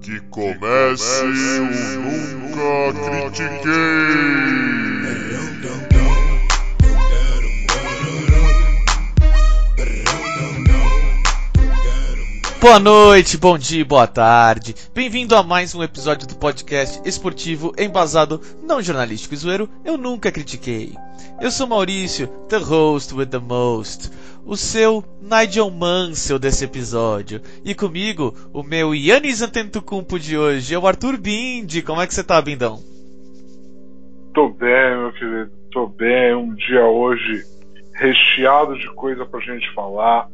Que comece o Nunca Critiquei! Boa noite, bom dia, boa tarde. Bem-vindo a mais um episódio do podcast esportivo embasado não jornalístico e zoeiro. Eu nunca critiquei. Eu sou Maurício, the host with the most, o seu Nigel Mansell desse episódio. E comigo, o meu Yannis Antetokounmpo de hoje, é o Arthur Bindi. Como é que você tá, Bindão? Tô bem, meu querido, tô bem. Um dia hoje recheado de coisa pra gente falar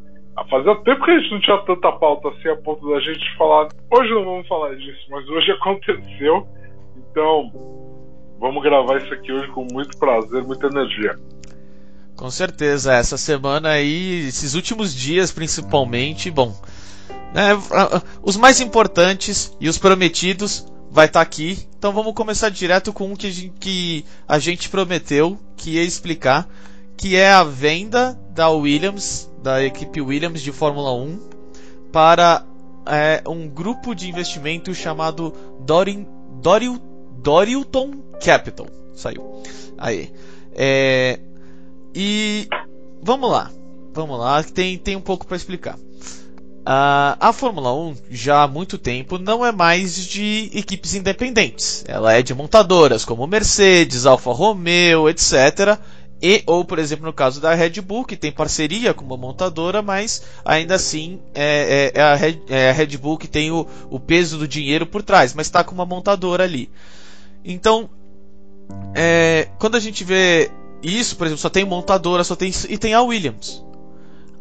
Fazia tempo que a gente não tinha tanta pauta assim a ponto da gente falar. Hoje não vamos falar disso, mas hoje aconteceu. Então, vamos gravar isso aqui hoje com muito prazer, muita energia. Com certeza, essa semana aí, esses últimos dias principalmente, bom, né, os mais importantes e os prometidos vai estar tá aqui. Então vamos começar direto com um que a, gente, que a gente prometeu que ia explicar, que é a venda da Williams da equipe Williams de Fórmula 1 para é, um grupo de investimento chamado Dorin, Doril, Dorilton Capital. Saiu. Aí. É, e vamos lá. Vamos lá, tem, tem um pouco para explicar. Uh, a Fórmula 1 já há muito tempo não é mais de equipes independentes. Ela é de montadoras como Mercedes, Alfa Romeo, etc. E, ou, por exemplo, no caso da Red Bull, que tem parceria com uma montadora, mas ainda assim é, é, é, a, Red, é a, Red, Bull que tem o, o, peso do dinheiro por trás, mas está com uma montadora ali. Então, é, quando a gente vê isso, por exemplo, só tem montadora, só tem e tem a Williams.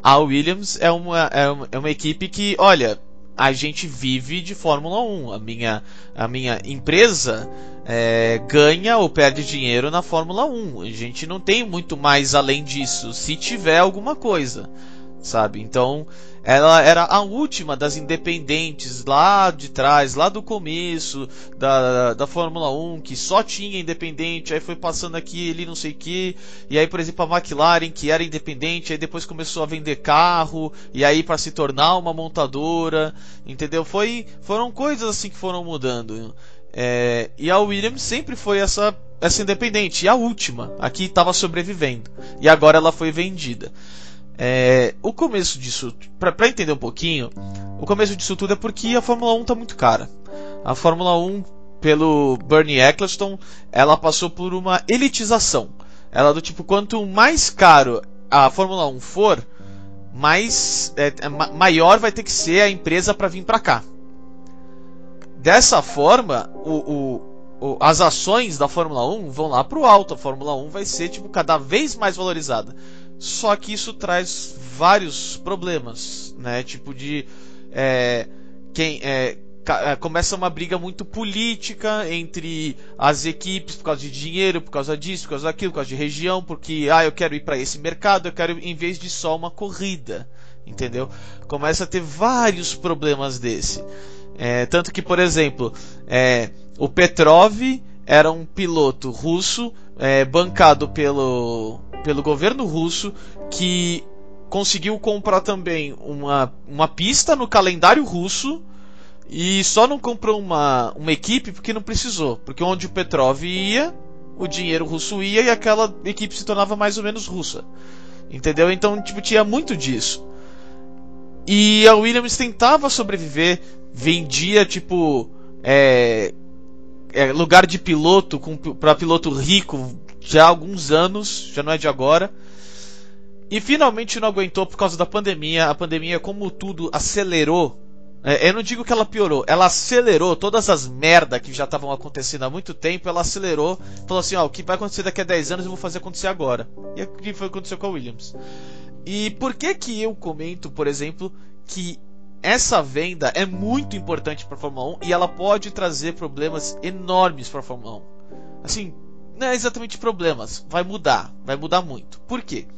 A Williams é uma, é uma, é uma equipe que, olha, a gente vive de Fórmula 1. A minha, a minha empresa é, ganha ou perde dinheiro na Fórmula 1. A gente não tem muito mais além disso, se tiver alguma coisa, sabe? Então, ela era a última das independentes lá de trás, lá do começo da, da Fórmula 1, que só tinha independente, aí foi passando aqui ali não sei o que, e aí por exemplo a McLaren que era independente, aí depois começou a vender carro, e aí para se tornar uma montadora, entendeu? Foi, foram coisas assim que foram mudando. É, e a Williams sempre foi essa essa independente, e a última, aqui estava sobrevivendo, e agora ela foi vendida. É, o começo disso, para entender um pouquinho, o começo disso tudo é porque a Fórmula 1 tá muito cara. A Fórmula 1, pelo Bernie Eccleston, ela passou por uma elitização. Ela do tipo, quanto mais caro a Fórmula 1 for, mais é, é maior vai ter que ser a empresa para vir para cá. Dessa forma, o, o, o, as ações da Fórmula 1 vão lá pro alto. A Fórmula 1 vai ser tipo cada vez mais valorizada. Só que isso traz vários problemas, né? Tipo de é, quem é, é, começa uma briga muito política entre as equipes por causa de dinheiro, por causa disso, por causa daquilo, por causa de região, porque ah, eu quero ir para esse mercado, eu quero em vez de só uma corrida, entendeu? Começa a ter vários problemas desse. É, tanto que, por exemplo, é, o Petrov era um piloto russo é, bancado pelo pelo governo russo que conseguiu comprar também uma, uma pista no calendário russo e só não comprou uma, uma equipe porque não precisou. Porque onde o Petrov ia, o dinheiro russo ia e aquela equipe se tornava mais ou menos russa. Entendeu? Então, tipo, tinha muito disso. E a Williams tentava sobreviver, vendia, tipo, é, é, lugar de piloto para piloto rico já há alguns anos, já não é de agora. E finalmente não aguentou por causa da pandemia. A pandemia, como tudo, acelerou. É, eu não digo que ela piorou, ela acelerou todas as merda que já estavam acontecendo há muito tempo. Ela acelerou, falou assim: ó, o que vai acontecer daqui a 10 anos eu vou fazer acontecer agora. E o que foi acontecer com a Williams. E por que que eu comento, por exemplo, que essa venda é muito importante para a Fórmula 1 e ela pode trazer problemas enormes para a Fórmula 1. Assim, não é exatamente problemas, vai mudar, vai mudar muito. Por quê?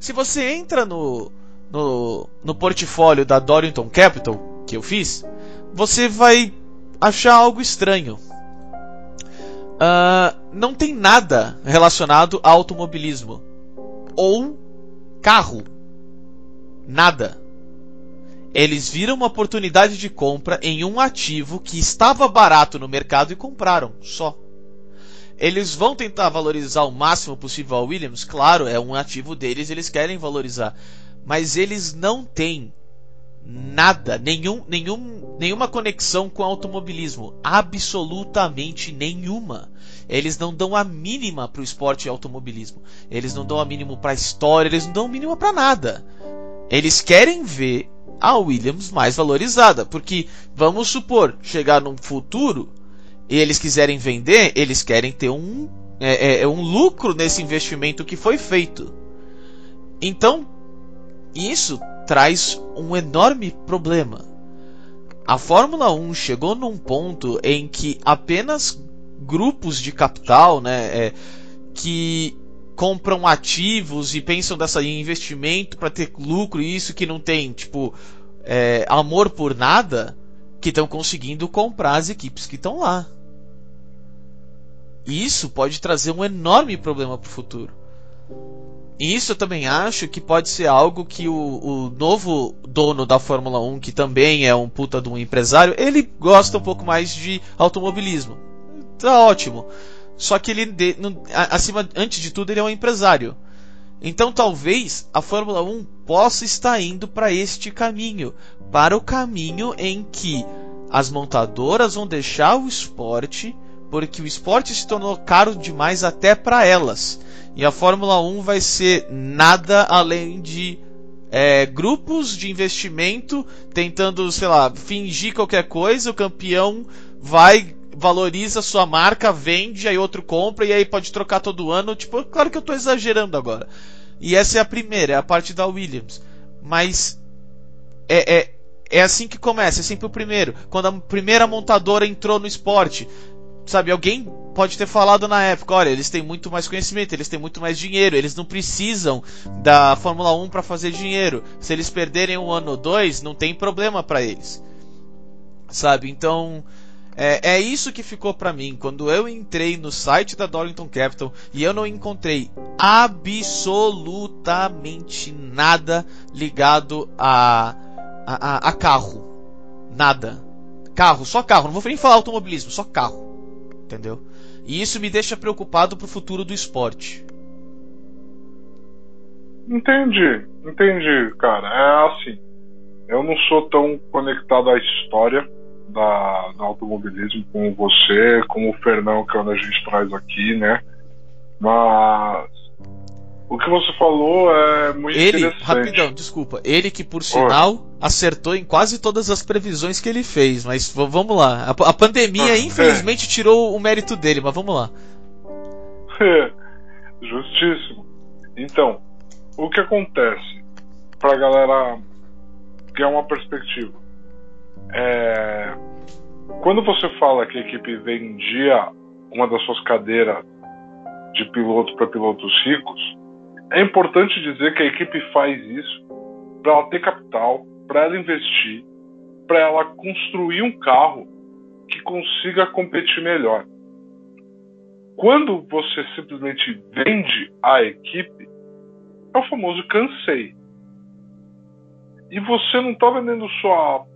Se você entra no, no, no portfólio da Dorrington Capital, que eu fiz, você vai achar algo estranho. Uh, não tem nada relacionado a automobilismo ou carro. Nada. Eles viram uma oportunidade de compra em um ativo que estava barato no mercado e compraram, só. Eles vão tentar valorizar o máximo possível a Williams, claro, é um ativo deles, eles querem valorizar. Mas eles não têm nada, nenhum, nenhum, nenhuma conexão com automobilismo. Absolutamente nenhuma. Eles não dão a mínima para o esporte e automobilismo. Eles não dão a mínima para a história, eles não dão a mínima para nada. Eles querem ver a Williams mais valorizada, porque vamos supor, chegar num futuro e eles quiserem vender, eles querem ter um, é, é, é, um lucro nesse investimento que foi feito. Então, isso traz um enorme problema. A Fórmula 1 chegou num ponto em que apenas grupos de capital, né, é, que compram ativos e pensam dessa em investimento para ter lucro e isso que não tem tipo é, amor por nada, que estão conseguindo comprar as equipes que estão lá. Isso pode trazer um enorme problema para o futuro. Isso eu também acho que pode ser algo que o, o, não dono da Fórmula 1, que também é um puta de um empresário, ele gosta um pouco mais de automobilismo. Tá ótimo. Só que ele, acima, antes de tudo, ele é um empresário. Então talvez a Fórmula 1 possa estar indo para este caminho, para o caminho em que as montadoras vão deixar o esporte, porque o esporte se tornou caro demais até para elas. E a Fórmula 1 vai ser nada além de é, grupos de investimento tentando, sei lá, fingir qualquer coisa. O campeão vai valoriza sua marca, vende, aí outro compra e aí pode trocar todo ano. Tipo, claro que eu estou exagerando agora. E essa é a primeira, é a parte da Williams. Mas é, é, é assim que começa, é sempre o primeiro. Quando a primeira montadora entrou no esporte, sabe, alguém pode ter falado na época, olha, eles têm muito mais conhecimento, eles têm muito mais dinheiro, eles não precisam da Fórmula 1 para fazer dinheiro. Se eles perderem um ano ou dois, não tem problema para eles. Sabe? Então, é, é isso que ficou para mim quando eu entrei no site da Darlington Capital e eu não encontrei absolutamente nada ligado a, a, a, carro. Nada. Carro, só carro. Não vou nem falar automobilismo, só carro. Entendeu? E isso me deixa preocupado pro futuro do esporte. Entendi, entendi, cara. É assim. Eu não sou tão conectado à história da, do automobilismo como você, como o Fernão, que é onde a gente traz aqui, né? Mas o que você falou é muito ele, interessante. Rapidão, desculpa. Ele que, por sinal, Oi. acertou em quase todas as previsões que ele fez. Mas vamos lá. A, a pandemia, ah, infelizmente, é. tirou o mérito dele, mas vamos lá. Justíssimo. Então, o que acontece? Pra galera ganhar uma perspectiva. É, quando você fala que a equipe vendia uma das suas cadeiras de piloto para pilotos ricos, é importante dizer que a equipe faz isso para ela ter capital, para ela investir, para ela construir um carro que consiga competir melhor. Quando você simplesmente vende a equipe, é o famoso cansei. E você não está vendendo só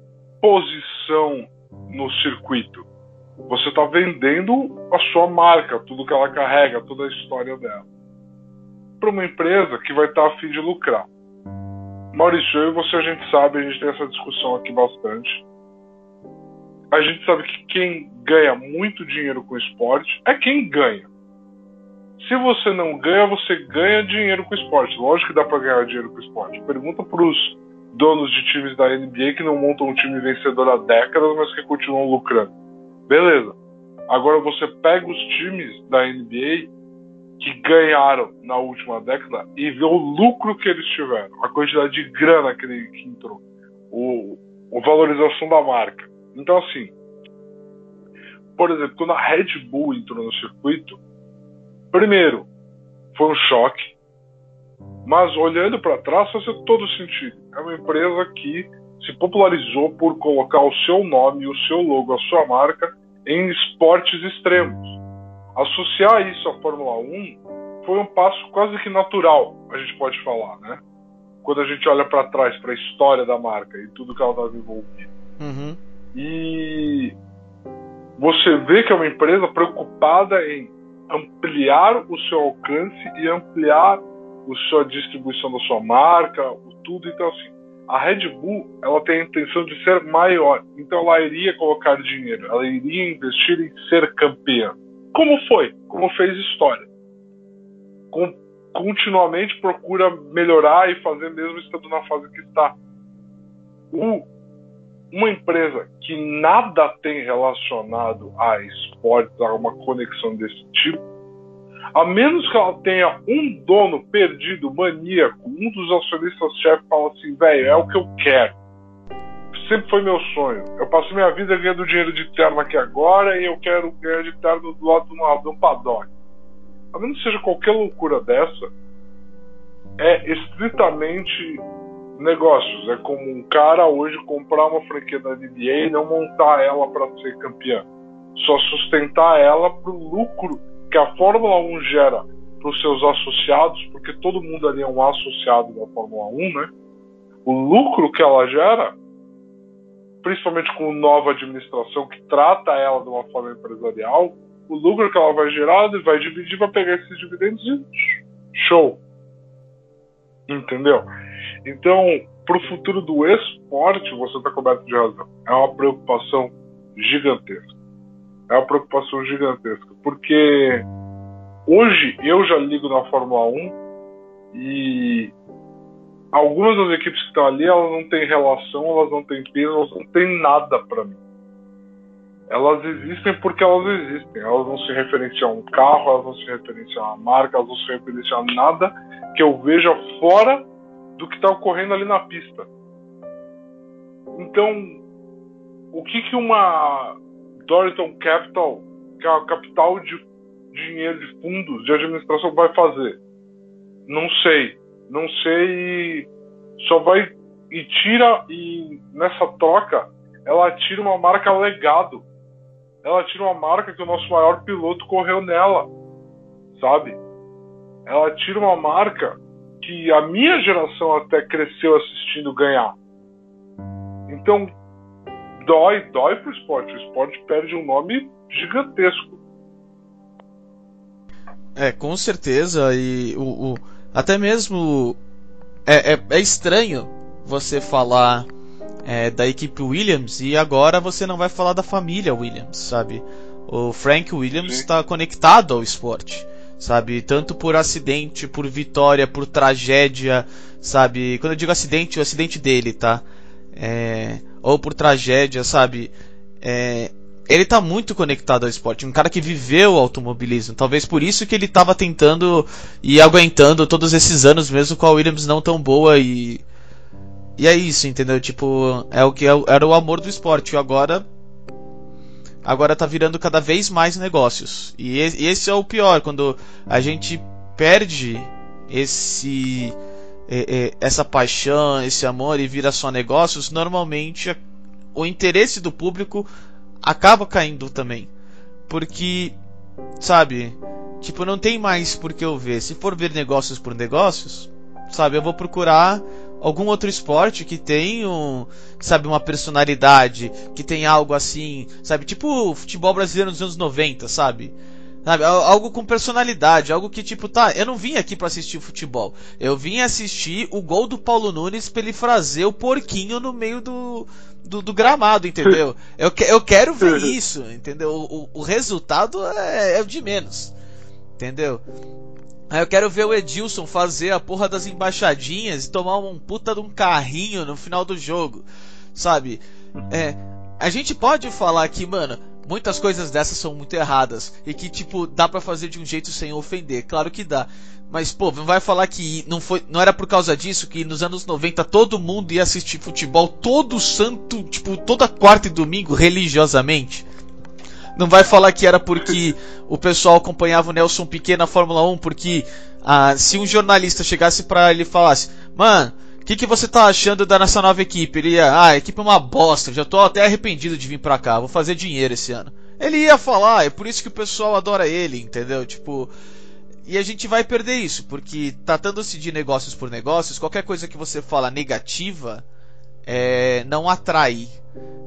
posição no circuito. Você está vendendo a sua marca, tudo que ela carrega, toda a história dela, para uma empresa que vai estar tá a fim de lucrar. Maurício, eu e você a gente sabe, a gente tem essa discussão aqui bastante. A gente sabe que quem ganha muito dinheiro com esporte é quem ganha. Se você não ganha, você ganha dinheiro com esporte. Lógico que dá para ganhar dinheiro com esporte. Pergunta para os donos de times da NBA que não montam um time vencedor há décadas, mas que continuam lucrando. Beleza. Agora você pega os times da NBA que ganharam na última década e vê o lucro que eles tiveram, a quantidade de grana que, ele, que entrou, o, a valorização da marca. Então, assim, por exemplo, quando a Red Bull entrou no circuito, primeiro, foi um choque, mas olhando para trás faz todo sentido. É uma empresa que se popularizou por colocar o seu nome, o seu logo, a sua marca em esportes extremos. Associar isso à Fórmula 1 foi um passo quase que natural, a gente pode falar, né? quando a gente olha para trás, para a história da marca e tudo que ela estava envolvida. Uhum. E você vê que é uma empresa preocupada em ampliar o seu alcance e ampliar a sua distribuição da sua marca, o tudo. Então, assim, a Red Bull ela tem a intenção de ser maior, então ela iria colocar dinheiro, ela iria investir em ser campeã. Como foi? Como fez história. Com, continuamente procura melhorar e fazer mesmo estando na fase que está. O, uma empresa que nada tem relacionado a esportes, a uma conexão desse tipo, a menos que ela tenha um dono perdido, maníaco, um dos acionistas-chefe fala assim, velho, é o que eu quero. Sempre foi meu sonho. Eu passo minha vida ganhando dinheiro de terno aqui agora e eu quero ganhar de terno do lado de um paddock. A menos que seja qualquer loucura dessa, é estritamente negócios. É como um cara hoje comprar uma franquia da NBA e não montar ela para ser campeã. Só sustentar ela pro lucro que a Fórmula 1 gera para os seus associados, porque todo mundo ali é um associado da Fórmula 1, né? O lucro que ela gera, principalmente com nova administração que trata ela de uma forma empresarial, o lucro que ela vai gerar, vai dividir, vai pegar esses dividendos e show. Entendeu? Então, para o futuro do esporte, você está coberto de razão. É uma preocupação gigantesca é uma preocupação gigantesca. Porque hoje eu já ligo na Fórmula 1 e algumas das equipes que estão ali, elas não têm relação, elas não têm peso, elas não têm nada para mim. Elas existem porque elas existem. Elas não se referenciam a um carro, elas não se referenciam a uma marca, elas não se referenciam a nada que eu veja fora do que está ocorrendo ali na pista. Então, o que, que uma Doriton Capital, que a capital de dinheiro de fundos de administração, vai fazer? Não sei. Não sei. Só vai e tira e nessa troca ela tira uma marca legado. Ela tira uma marca que o nosso maior piloto correu nela, sabe? Ela tira uma marca que a minha geração até cresceu assistindo ganhar. Então, dói, dói pro esporte. O esporte perde um nome gigantesco. É, com certeza. E o, o até mesmo é, é, é, estranho você falar é, da equipe Williams e agora você não vai falar da família Williams, sabe? O Frank Williams está conectado ao esporte, sabe? Tanto por acidente, por vitória, por tragédia, sabe? Quando eu digo acidente, o acidente dele, tá? É, ou por tragédia, sabe? É, ele tá muito conectado ao esporte, um cara que viveu o automobilismo. Talvez por isso que ele estava tentando e aguentando todos esses anos, mesmo com a Williams não tão boa e. E é isso, entendeu? Tipo, é o que é era o amor do esporte. E agora. Agora tá virando cada vez mais negócios. E esse é o pior, quando a gente perde esse essa paixão, esse amor e vira só negócios, normalmente o interesse do público acaba caindo também. Porque, sabe, tipo, não tem mais por que eu ver. Se for ver negócios por negócios, sabe, eu vou procurar algum outro esporte que tem um, sabe, uma personalidade, que tem algo assim, sabe, tipo futebol brasileiro nos anos 90, sabe? Sabe, algo com personalidade, algo que tipo, tá, eu não vim aqui para assistir futebol. Eu vim assistir o gol do Paulo Nunes pra ele fazer o porquinho no meio do, do, do gramado, entendeu? Eu, eu quero ver isso, entendeu? O, o resultado é, é o de menos, entendeu? Aí eu quero ver o Edilson fazer a porra das embaixadinhas e tomar um puta de um carrinho no final do jogo, sabe? É, a gente pode falar que, mano, muitas coisas dessas são muito erradas e que tipo dá para fazer de um jeito sem ofender, claro que dá. Mas pô, não vai falar que não foi, não era por causa disso que nos anos 90 todo mundo ia assistir futebol todo santo, tipo, toda quarta e domingo religiosamente. Não vai falar que era porque o pessoal acompanhava o Nelson Piquet na Fórmula 1 porque ah, se um jornalista chegasse para ele e falasse: "Mano, que, que você tá achando da nossa nova equipe? Ele ia, ah, a equipe é uma bosta, já tô até arrependido de vir pra cá, vou fazer dinheiro esse ano. Ele ia falar, é por isso que o pessoal adora ele, entendeu? Tipo. e a gente vai perder isso, porque tratando-se de negócios por negócios, qualquer coisa que você fala negativa é, não atrai.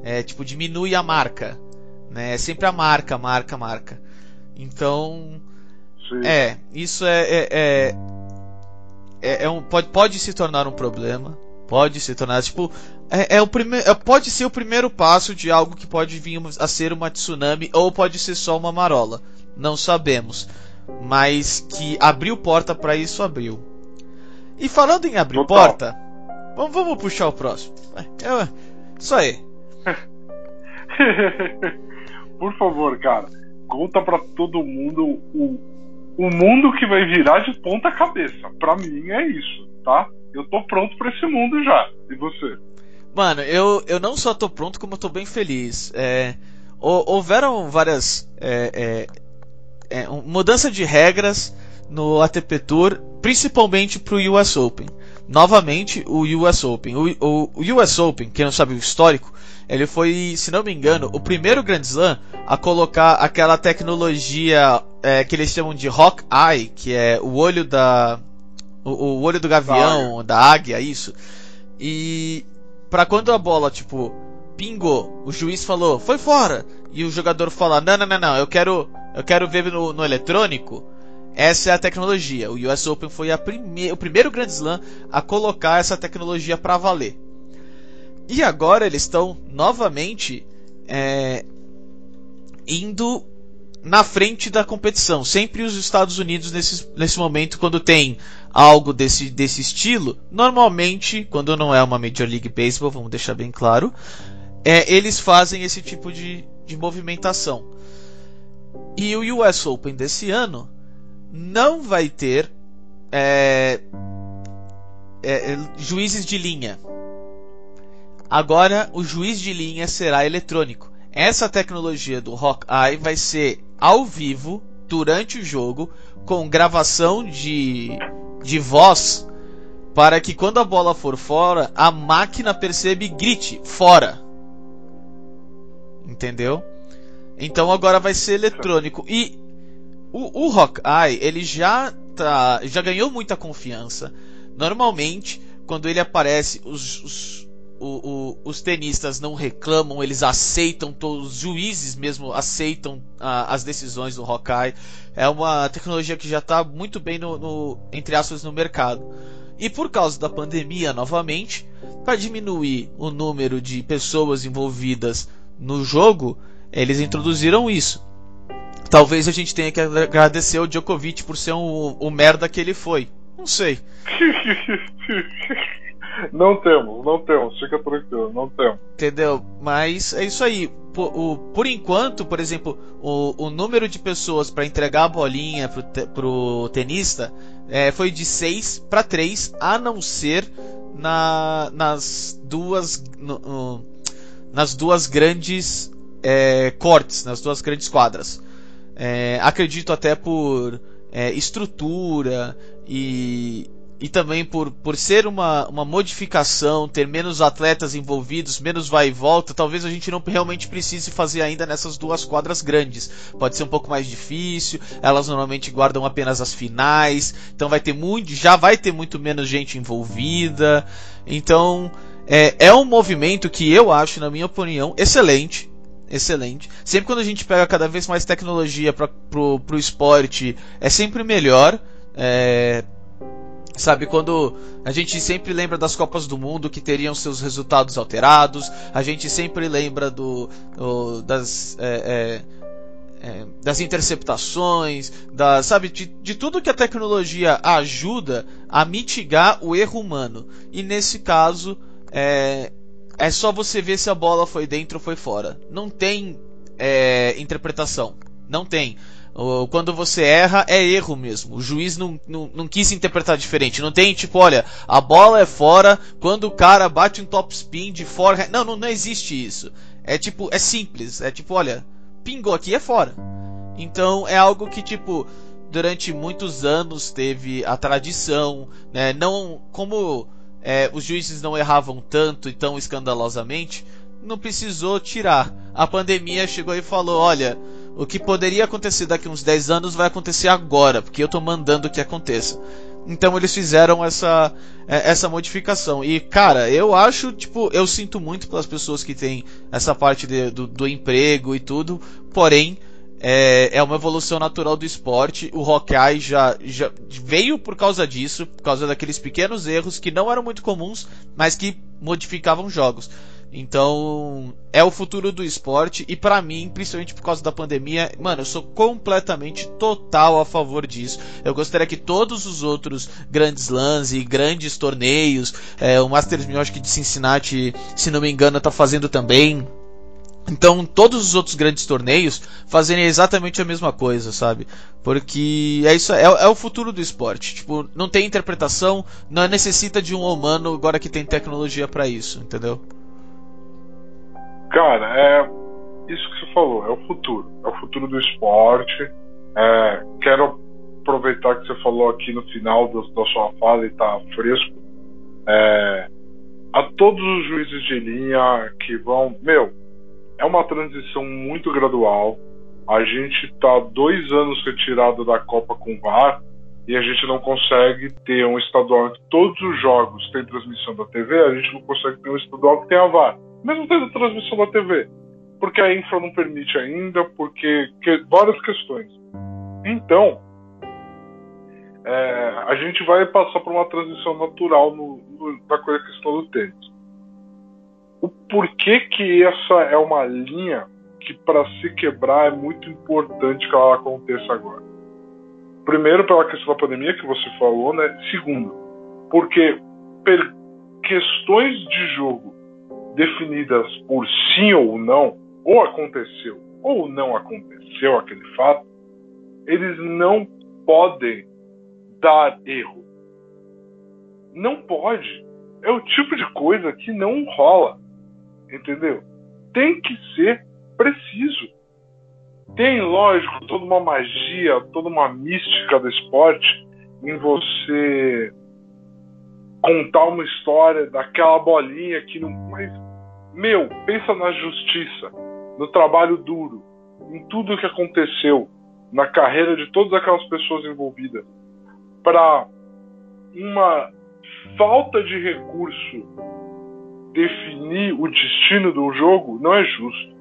É, tipo, diminui a marca. Né? É sempre a marca, marca, marca. Então. Sim. É, isso é. é, é, é, um, pode, pode se tornar um problema. Pode se tornar. Tipo, é, é o primeiro, é, pode ser o primeiro passo de algo que pode vir a ser uma tsunami ou pode ser só uma marola. Não sabemos mas que abriu porta para isso, abriu. E falando em abrir Total. porta, vamos, vamos puxar o próximo. É, isso aí. Por favor, cara, conta pra todo mundo o, o mundo que vai virar de ponta cabeça. Pra mim é isso, tá? Eu tô pronto pra esse mundo já. E você? Mano, eu, eu não só tô pronto, como eu tô bem feliz. É, hou- houveram várias é, é, é, mudança de regras no ATP Tour, principalmente pro US Open. Novamente, o US Open. O, o, o US Open, quem não sabe o histórico, ele foi, se não me engano, o primeiro Grand Slam a colocar aquela tecnologia é, que eles chamam de Hawk Eye, que é o olho da. O, o olho do gavião, da águia, isso. E pra quando a bola, tipo, pingou, o juiz falou, foi fora. E o jogador fala, não, não, não, não, eu quero, eu quero ver no, no eletrônico. Essa é a tecnologia. O US Open foi prime o primeiro Grand Slam a colocar essa tecnologia pra valer. E agora eles estão novamente é, indo na frente da competição. Sempre os Estados Unidos nesse, nesse momento, quando tem algo desse, desse estilo, normalmente, quando não é uma Major League Baseball, vamos deixar bem claro, é, eles fazem esse tipo de, de movimentação. E o US Open desse ano não vai ter é, é, juízes de linha. Agora o juiz de linha será eletrônico. Essa tecnologia do Hawkeye vai ser ao vivo durante o jogo com gravação de, de voz para que quando a bola for fora a máquina perceba e grite fora. Entendeu? Então agora vai ser eletrônico e o, o Hawkeye ele já tá, já ganhou muita confiança. Normalmente quando ele aparece os, os o, o, os tenistas não reclamam, eles aceitam, os juízes mesmo aceitam ah, as decisões do Hawkeye. É uma tecnologia que já está muito bem no, no, entre aspas, no mercado. E por causa da pandemia, novamente, para diminuir o número de pessoas envolvidas no jogo, eles introduziram isso. Talvez a gente tenha que agradecer ao Djokovic por ser um, o merda que ele foi. Não sei. Não temos, não temos, fica tranquilo, não temos. Entendeu? Mas é isso aí. Por, o, por enquanto, por exemplo, o, o número de pessoas para entregar a bolinha pro, te, pro tenista é, foi de 6 para 3, a não ser na, nas duas. No, no, nas duas grandes é, cortes, nas duas grandes quadras. É, acredito até por é, estrutura e e também por, por ser uma, uma modificação, ter menos atletas envolvidos, menos vai e volta, talvez a gente não realmente precise fazer ainda nessas duas quadras grandes. Pode ser um pouco mais difícil, elas normalmente guardam apenas as finais, então vai ter muito, já vai ter muito menos gente envolvida. Então é, é um movimento que eu acho, na minha opinião, excelente. Excelente. Sempre quando a gente pega cada vez mais tecnologia para pro, pro esporte, é sempre melhor. É, Sabe, quando a gente sempre lembra das Copas do Mundo que teriam seus resultados alterados, a gente sempre lembra do, do das, é, é, é, das interceptações, da, sabe, de, de tudo que a tecnologia ajuda a mitigar o erro humano. E nesse caso, é, é só você ver se a bola foi dentro ou foi fora. Não tem é, interpretação. Não tem. Quando você erra, é erro mesmo. O juiz não, não, não, quis interpretar diferente. Não tem tipo, olha, a bola é fora quando o cara bate um top spin de fora. Não, não, não existe isso. É tipo, é simples. É tipo, olha, pingou aqui é fora. Então é algo que, tipo, durante muitos anos teve a tradição, né? Não. Como é, os juízes não erravam tanto e tão escandalosamente, não precisou tirar. A pandemia chegou e falou: olha o que poderia acontecer daqui uns 10 anos vai acontecer agora, porque eu tô mandando que aconteça. Então eles fizeram essa, é, essa modificação. E, cara, eu acho, tipo, eu sinto muito pelas pessoas que têm essa parte de, do, do emprego e tudo, porém, é, é uma evolução natural do esporte. O Hawkeye já, já veio por causa disso, por causa daqueles pequenos erros que não eram muito comuns, mas que modificavam jogos. Então, é o futuro do esporte e para mim, principalmente por causa da pandemia, mano, eu sou completamente total a favor disso. Eu gostaria que todos os outros grandes lãs e grandes torneios, é, o Masters que de Cincinnati, se não me engano, tá fazendo também. Então, todos os outros grandes torneios fazerem exatamente a mesma coisa, sabe? Porque é isso, é, é, o futuro do esporte. Tipo, não tem interpretação, não necessita de um humano agora que tem tecnologia para isso, entendeu? Cara, é isso que você falou, é o futuro. É o futuro do esporte. É, quero aproveitar que você falou aqui no final da, da sua fala e tá fresco. É, a todos os juízes de linha que vão. Meu, é uma transição muito gradual. A gente está dois anos retirado da Copa com VAR e a gente não consegue ter um estadual que todos os jogos têm transmissão da TV, a gente não consegue ter um estadual que tenha VAR mesmo tendo transmissão da TV, porque a infra não permite ainda, porque que, várias questões. Então, é, a gente vai passar por uma transição natural no, no, na questão do tênis. O porquê que essa é uma linha que para se quebrar é muito importante que ela aconteça agora. Primeiro, pela questão da pandemia que você falou, né? Segundo, porque questões de jogo definidas por sim ou não, ou aconteceu ou não aconteceu aquele fato, eles não podem dar erro. Não pode. É o tipo de coisa que não rola. Entendeu? Tem que ser preciso. Tem, lógico, toda uma magia, toda uma mística do esporte em você contar uma história daquela bolinha que não. Mas, meu, pensa na justiça, no trabalho duro, em tudo o que aconteceu na carreira de todas aquelas pessoas envolvidas, para uma falta de recurso definir o destino do jogo, não é justo.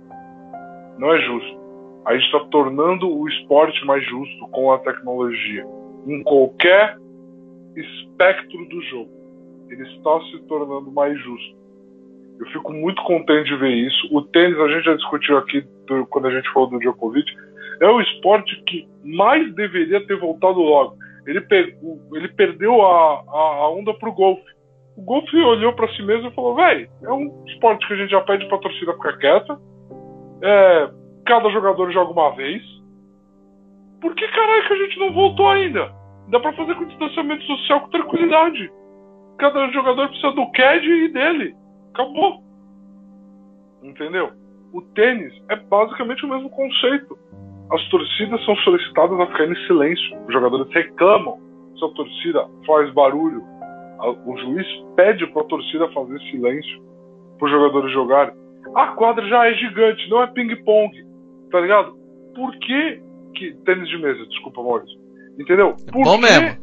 Não é justo. A gente está tornando o esporte mais justo com a tecnologia, em qualquer espectro do jogo ele está se tornando mais justo. Eu fico muito contente de ver isso. O tênis, a gente já discutiu aqui do, quando a gente falou do Djokovic, é o esporte que mais deveria ter voltado logo. Ele, ele perdeu a, a, a onda pro golfe. O golfe olhou para si mesmo e falou: velho, é um esporte que a gente já pede pra torcida ficar quieta. É, cada jogador joga uma vez. Por que caralho que a gente não voltou ainda? Dá pra fazer com distanciamento social com tranquilidade cada jogador precisa do CAD e dele. Acabou. Entendeu? O tênis é basicamente o mesmo conceito. As torcidas são solicitadas a ficar em silêncio. Os jogadores reclamam se a torcida faz barulho. O juiz pede para a torcida fazer silêncio para os jogadores jogarem. A quadra já é gigante, não é ping-pong. Tá ligado? Por que, que. Tênis de mesa, desculpa, Maurício. Entendeu? Por Bom que, mesmo.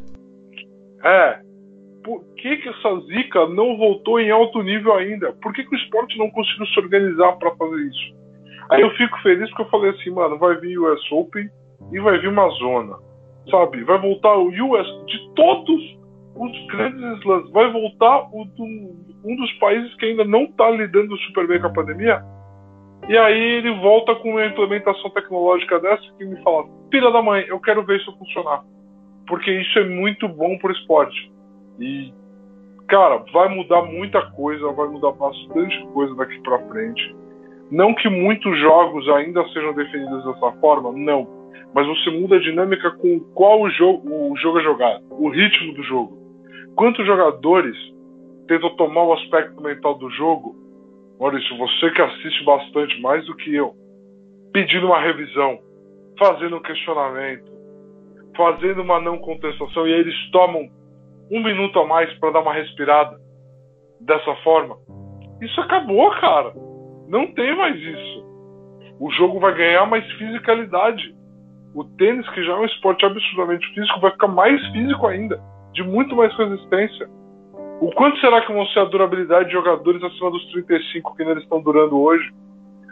É, por que, que essa zica não voltou em alto nível ainda? Por que, que o esporte não conseguiu se organizar para fazer isso? Aí eu fico feliz porque eu falei assim, mano, vai vir o US Open e vai vir uma zona. Sabe? Vai voltar o US de todos os grandes slams. Vai voltar o um dos países que ainda não está lidando super bem com a pandemia. E aí ele volta com uma implementação tecnológica dessa que me fala, filha da mãe, eu quero ver isso funcionar. Porque isso é muito bom pro esporte. E, cara, vai mudar muita coisa, vai mudar bastante coisa daqui para frente. Não que muitos jogos ainda sejam definidos dessa forma, não. Mas você muda a dinâmica com qual o jogo, o jogo é jogado, o ritmo do jogo. Quantos jogadores tentam tomar o aspecto mental do jogo? Maurício, você que assiste bastante, mais do que eu, pedindo uma revisão, fazendo um questionamento, fazendo uma não contestação, e eles tomam um minuto a mais para dar uma respirada dessa forma. Isso acabou, cara. Não tem mais isso. O jogo vai ganhar mais fisicalidade. O tênis, que já é um esporte absurdamente físico, vai ficar mais físico ainda, de muito mais resistência. O quanto será que vão ser a durabilidade de jogadores acima dos 35 que eles estão durando hoje?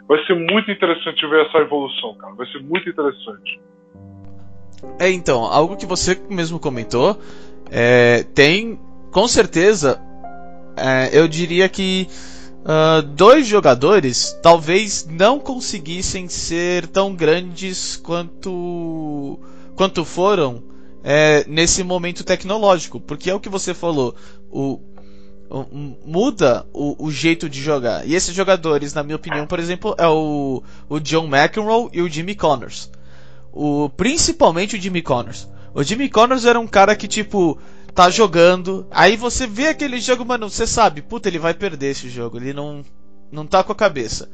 Vai ser muito interessante ver essa evolução, cara. Vai ser muito interessante. É, então, algo que você mesmo comentou, é, tem, com certeza, é, eu diria que uh, dois jogadores talvez não conseguissem ser tão grandes quanto, quanto foram é, nesse momento tecnológico, porque é o que você falou, o, o muda o, o, jeito de jogar. E esses jogadores, na minha opinião, por exemplo, é o, o John McEnroe e o Jimmy Connors. O, principalmente o Jimmy Connors. O Jimmy Connors era um cara que, tipo, tá jogando, aí você vê aquele jogo, mano, você sabe, puta, ele vai perder esse jogo, ele não, não tá com a cabeça.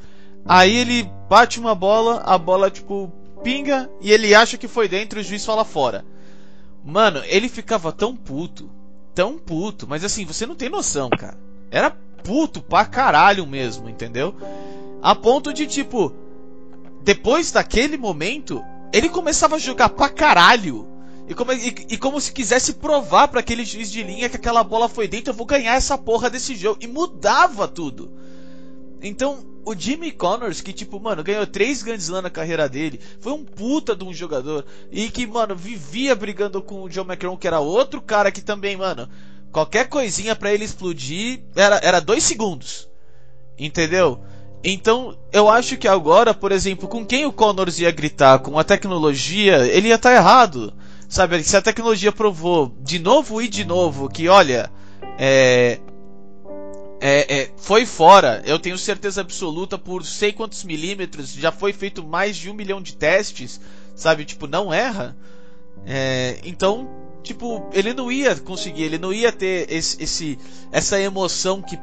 Aí ele bate uma bola, a bola, tipo, pinga, e ele acha que foi dentro o juiz fala fora. Mano, ele ficava tão puto. Tão puto. Mas assim, você não tem noção, cara. Era puto pra caralho mesmo, entendeu? A ponto de, tipo. Depois daquele momento, ele começava a jogar pra caralho. E como, e, e como se quisesse provar para aquele juiz de linha que aquela bola foi dentro, eu vou ganhar essa porra desse jogo. E mudava tudo. Então, o Jimmy Connors, que, tipo, mano, ganhou três Grand Slam na carreira dele, foi um puta de um jogador, e que, mano, vivia brigando com o John McEnroe, que era outro cara que também, mano, qualquer coisinha para ele explodir era, era dois segundos. Entendeu? Então, eu acho que agora, por exemplo, com quem o Connors ia gritar, com a tecnologia, ele ia estar tá errado. Sabe, se a tecnologia provou de novo e de novo que, olha, é, é, é, foi fora, eu tenho certeza absoluta, por sei quantos milímetros, já foi feito mais de um milhão de testes, sabe? Tipo, não erra. É, então, tipo, ele não ia conseguir, ele não ia ter esse, esse, essa emoção que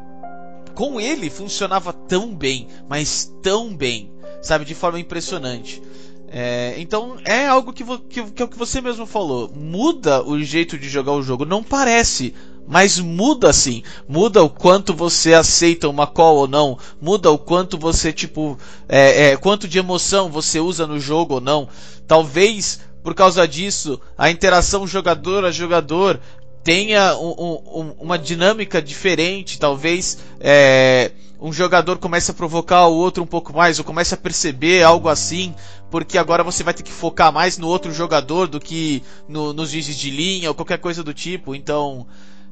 com ele funcionava tão bem, mas tão bem, sabe? De forma impressionante. É, então é algo que, que, que é o que você mesmo falou. Muda o jeito de jogar o jogo. Não parece, mas muda sim. Muda o quanto você aceita uma call ou não. Muda o quanto você, tipo, é, é, quanto de emoção você usa no jogo ou não. Talvez por causa disso a interação jogador a jogador tenha um, um, uma dinâmica diferente. Talvez é, um jogador comece a provocar o outro um pouco mais, ou comece a perceber algo assim, porque agora você vai ter que focar mais no outro jogador do que no, nos juízes de linha ou qualquer coisa do tipo. Então.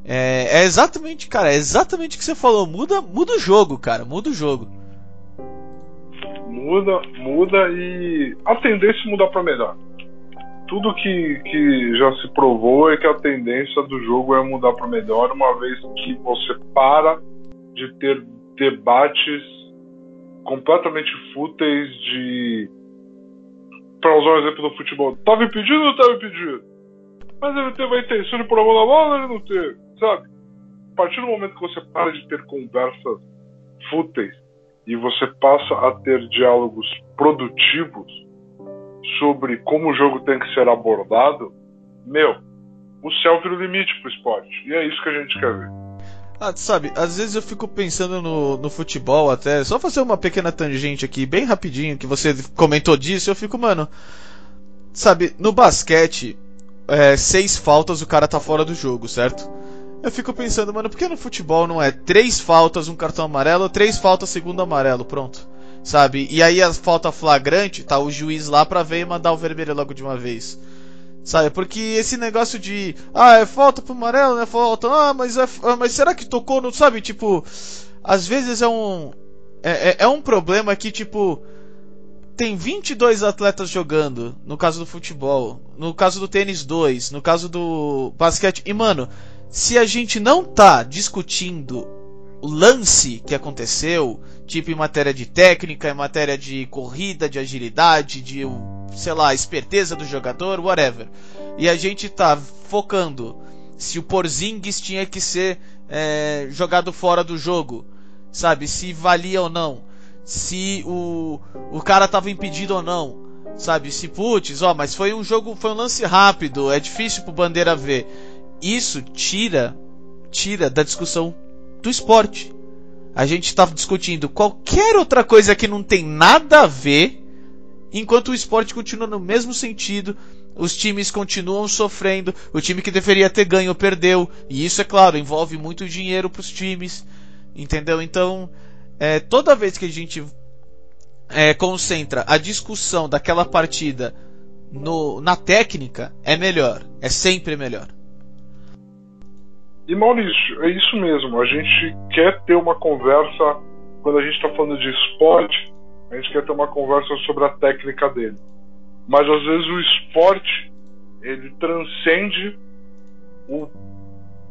É, é, exatamente, cara, é exatamente o que você falou. Muda, muda o jogo, cara, muda o jogo. Muda, muda e a tendência é mudar para melhor. Tudo que, que já se provou é que a tendência do jogo é mudar para melhor, uma vez que você para de ter debates completamente fúteis de. Para usar o exemplo do futebol, tava impedido ou não tava impedido? Mas ele teve a intenção de mão na bola ele não teve? sabe? A partir do momento que você para de ter conversas fúteis e você passa a ter diálogos produtivos sobre como o jogo tem que ser abordado, meu, o céu vira o limite pro esporte. E é isso que a gente quer ver. Ah, sabe, às vezes eu fico pensando no, no futebol até, só fazer uma pequena tangente aqui, bem rapidinho, que você comentou disso, eu fico, mano, sabe, no basquete, é, seis faltas o cara tá fora do jogo, certo? Eu fico pensando, mano, por que no futebol não é três faltas, um cartão amarelo, três faltas, segundo amarelo, pronto? Sabe? E aí a falta flagrante, tá o juiz lá pra ver e mandar o vermelho logo de uma vez. Sabe? Porque esse negócio de. Ah, é falta pro amarelo, não é falta. Ah, mas, é, ah, mas será que tocou? Não sabe? Tipo. Às vezes é um. É, é, é um problema que, tipo. Tem 22 atletas jogando, no caso do futebol, no caso do tênis 2, no caso do basquete. E, mano, se a gente não tá discutindo o lance que aconteceu, tipo em matéria de técnica, em matéria de corrida, de agilidade, de, sei lá, esperteza do jogador, whatever. E a gente tá focando se o Porzingis tinha que ser é, jogado fora do jogo, sabe? Se valia ou não. Se o, o cara tava impedido ou não. Sabe, se putz, ó, mas foi um jogo, foi um lance rápido, é difícil pro Bandeira ver isso tira tira da discussão do esporte. A gente está discutindo qualquer outra coisa que não tem nada a ver enquanto o esporte continua no mesmo sentido, os times continuam sofrendo, o time que deveria ter ganho perdeu, e isso é claro, envolve muito dinheiro para os times, entendeu? Então, é, toda vez que a gente é, concentra a discussão daquela partida no, na técnica, é melhor, é sempre melhor. E Maurício, é isso mesmo, a gente quer ter uma conversa, quando a gente está falando de esporte, a gente quer ter uma conversa sobre a técnica dele. Mas às vezes o esporte ele transcende o,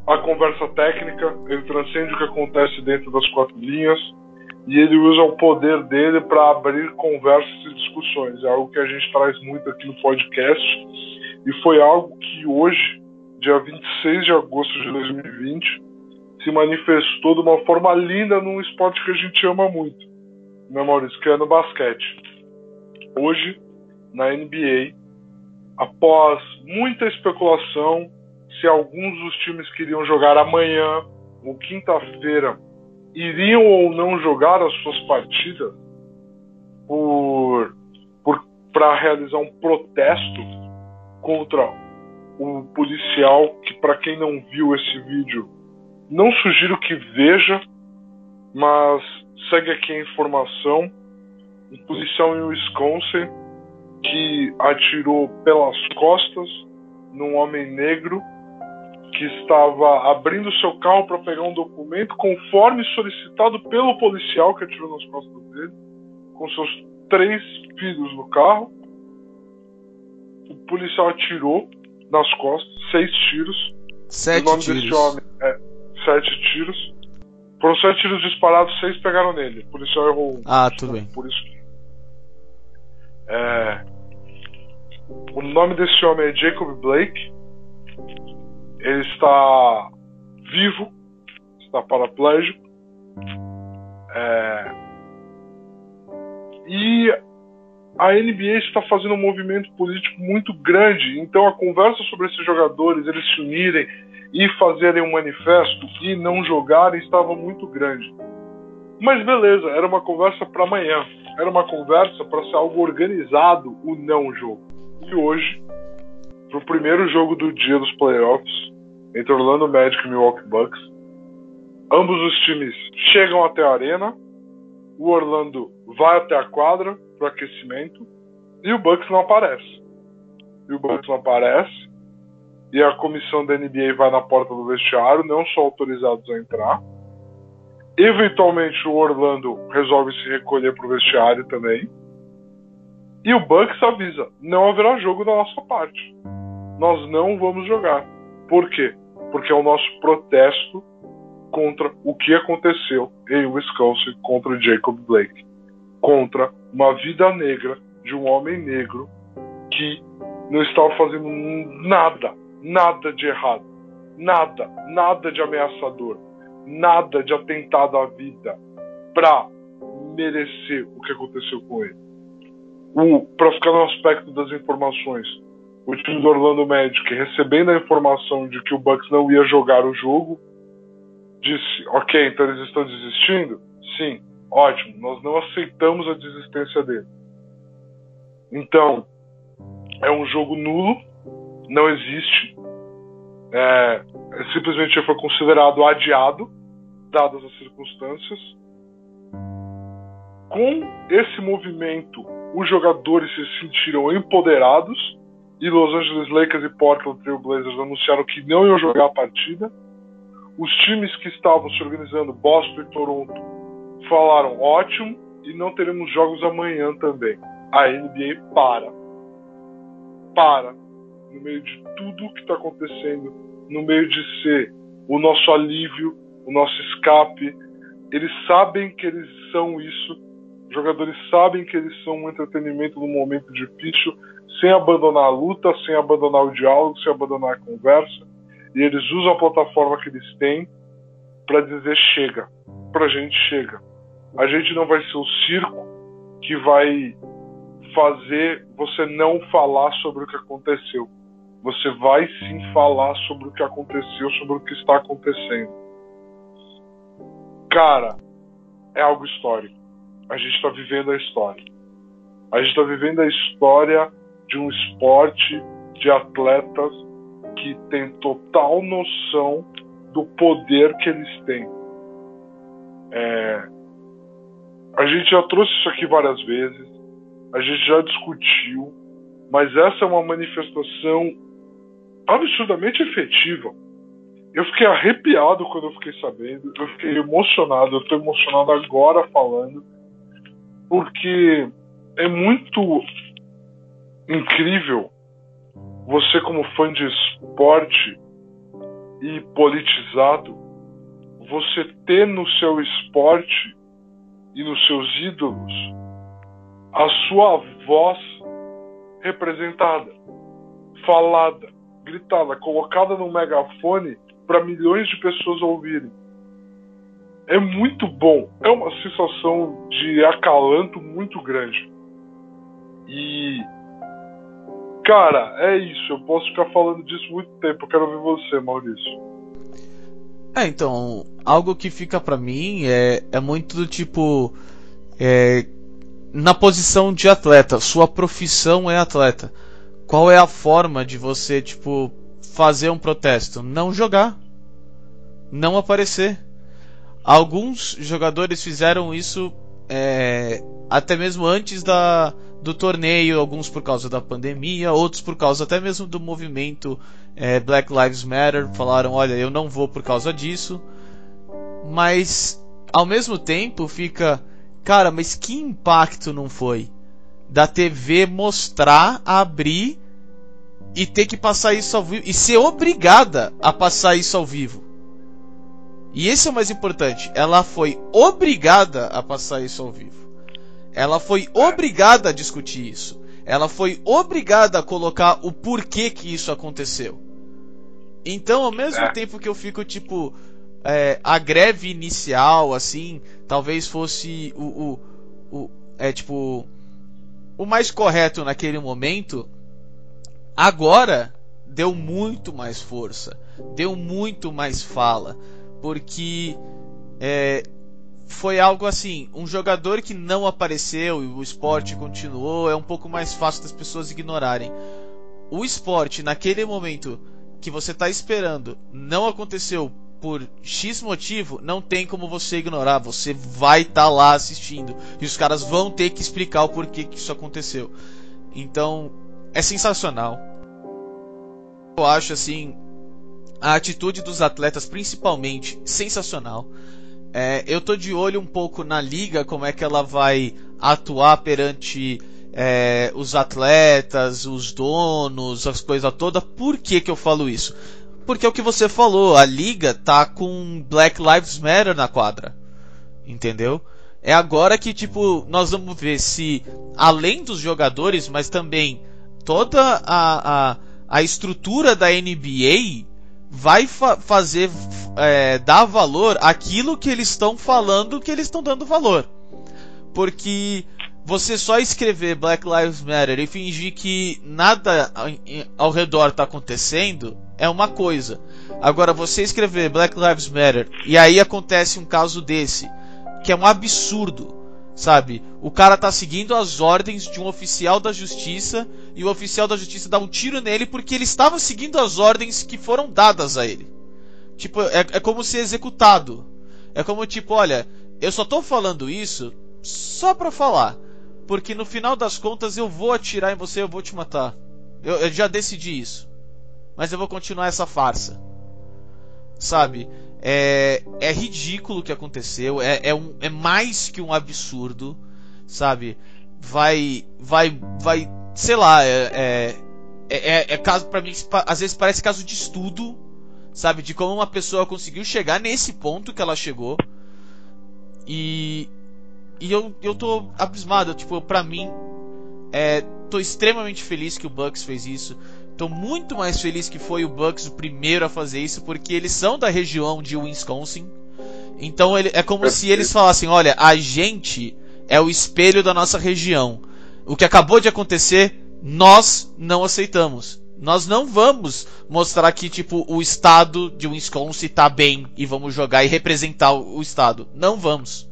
a conversa técnica, ele transcende o que acontece dentro das quatro linhas e ele usa o poder dele para abrir conversas e discussões. É algo que a gente traz muito aqui no podcast e foi algo que hoje, dia 26 de agosto de 2020, se manifestou de uma forma linda num esporte que a gente ama muito, né, Maurício? Que é no basquete. Hoje, na NBA, após muita especulação se alguns dos times queriam jogar amanhã ou quinta-feira iriam ou não jogar as suas partidas por para realizar um protesto contra o policial que para quem não viu esse vídeo não sugiro que veja mas segue aqui a informação. Um policial em Wisconsin que atirou pelas costas num homem negro que estava abrindo seu carro para pegar um documento conforme solicitado pelo policial que atirou nas costas dele, com seus três filhos no carro. O policial atirou nas costas, seis tiros. Sete o nome tiros. desse homem é sete tiros. Foram sete tiros disparados, seis pegaram nele. O policial errou. Ah, tudo bem. Por isso é, o nome desse homem é Jacob Blake. Ele está vivo, está paraplégico. É, e a NBA está fazendo um movimento político muito grande. Então a conversa sobre esses jogadores, eles se unirem e fazerem um manifesto e não jogarem estava muito grande. Mas beleza, era uma conversa para amanhã. Era uma conversa para ser algo organizado, o não jogo. E hoje, pro primeiro jogo do dia dos playoffs, entre Orlando Magic e Milwaukee Bucks, ambos os times chegam até a arena, o Orlando vai até a quadra pro aquecimento e o Bucks não aparece. E o Bucks não aparece e a comissão da NBA vai na porta do vestiário, não são autorizados a entrar Eventualmente o Orlando resolve se recolher pro vestiário também. E o Bucks avisa: não haverá jogo da nossa parte. Nós não vamos jogar. Por quê? Porque é o nosso protesto contra o que aconteceu em Wisconsin contra Jacob Blake. Contra uma vida negra de um homem negro que não estava fazendo nada, nada de errado. Nada, nada de ameaçador nada de atentado à vida para merecer o que aconteceu com ele. Para ficar no aspecto das informações, o time do Orlando Magic, recebendo a informação de que o Bucks não ia jogar o jogo, disse: Ok, então eles estão desistindo? Sim, ótimo, nós não aceitamos a desistência dele. Então, é um jogo nulo, não existe. É, simplesmente foi considerado adiado dadas as circunstâncias. Com esse movimento, os jogadores se sentiram empoderados e Los Angeles Lakers e Portland Trail Blazers anunciaram que não iam jogar a partida. Os times que estavam se organizando, Boston e Toronto, falaram ótimo e não teremos jogos amanhã também. A NBA para. Para. No meio de tudo que está acontecendo, no meio de ser o nosso alívio o nosso escape. Eles sabem que eles são isso. Os jogadores sabem que eles são um entretenimento num momento difícil, sem abandonar a luta, sem abandonar o diálogo, sem abandonar a conversa. E eles usam a plataforma que eles têm para dizer chega. Pra gente chega. A gente não vai ser o circo que vai fazer você não falar sobre o que aconteceu. Você vai sim falar sobre o que aconteceu, sobre o que está acontecendo cara, é algo histórico. A gente está vivendo a história. A gente está vivendo a história de um esporte de atletas que tem total noção do poder que eles têm. É, a gente já trouxe isso aqui várias vezes, a gente já discutiu, mas essa é uma manifestação absurdamente efetiva. Eu fiquei arrepiado quando eu fiquei sabendo, eu fiquei emocionado, eu estou emocionado agora falando, porque é muito incrível você, como fã de esporte e politizado, você ter no seu esporte e nos seus ídolos a sua voz representada, falada, gritada, colocada no megafone para milhões de pessoas ouvirem. É muito bom, é uma sensação de acalanto muito grande. E cara, é isso, eu posso ficar falando disso muito tempo, eu quero ouvir você, Maurício. É, então, algo que fica para mim é, é muito do tipo. É, na posição de atleta, sua profissão é atleta. Qual é a forma de você, tipo, fazer um protesto? Não jogar. Não aparecer. Alguns jogadores fizeram isso é, até mesmo antes da, do torneio, alguns por causa da pandemia, outros por causa até mesmo do movimento é, Black Lives Matter, falaram: olha, eu não vou por causa disso. Mas ao mesmo tempo fica, cara, mas que impacto não foi da TV mostrar, abrir e ter que passar isso ao vivo e ser obrigada a passar isso ao vivo. E esse é o mais importante. Ela foi obrigada a passar isso ao vivo. Ela foi obrigada a discutir isso. Ela foi obrigada a colocar o porquê que isso aconteceu. Então, ao mesmo é. tempo que eu fico tipo. É, a greve inicial, assim, talvez fosse o, o, o. É tipo. O mais correto naquele momento. Agora deu muito mais força. Deu muito mais fala. Porque. É, foi algo assim, um jogador que não apareceu e o esporte continuou, é um pouco mais fácil das pessoas ignorarem. O esporte, naquele momento, que você está esperando não aconteceu por X motivo, não tem como você ignorar. Você vai estar tá lá assistindo. E os caras vão ter que explicar o porquê que isso aconteceu. Então, é sensacional. Eu acho assim. A atitude dos atletas, principalmente, sensacional. É, eu tô de olho um pouco na liga, como é que ela vai atuar perante é, os atletas, os donos, as coisas todas. Por que, que eu falo isso? Porque é o que você falou, a liga tá com Black Lives Matter na quadra. Entendeu? É agora que, tipo, nós vamos ver se, além dos jogadores, mas também toda a, a, a estrutura da NBA vai fa fazer, é, dar valor àquilo que eles estão falando que eles estão dando valor. Porque você só escrever Black Lives Matter e fingir que nada ao redor está acontecendo é uma coisa. Agora, você escrever Black Lives Matter e aí acontece um caso desse, que é um absurdo, sabe? O cara tá seguindo as ordens de um oficial da justiça e o oficial da justiça dá um tiro nele porque ele estava seguindo as ordens que foram dadas a ele. Tipo, é, é como ser executado. É como tipo, olha, eu só tô falando isso só pra falar. Porque no final das contas eu vou atirar em você, eu vou te matar. Eu, eu já decidi isso. Mas eu vou continuar essa farsa. Sabe? É, é ridículo o que aconteceu. É, é, um, é mais que um absurdo. Sabe? Vai. Vai. Vai. Sei lá. É, é, é, é caso para mim. Às vezes parece caso de estudo. Sabe? De como uma pessoa conseguiu chegar nesse ponto que ela chegou. E, e eu, eu tô abismado, tipo, pra mim, é, tô extremamente feliz que o Bucks fez isso. Tô muito mais feliz que foi o Bucks o primeiro a fazer isso, porque eles são da região de Wisconsin. Então ele, é como se eles falassem: olha, a gente é o espelho da nossa região. O que acabou de acontecer, nós não aceitamos. Nós não vamos mostrar que tipo o estado de Wisconsin tá bem e vamos jogar e representar o estado. Não vamos.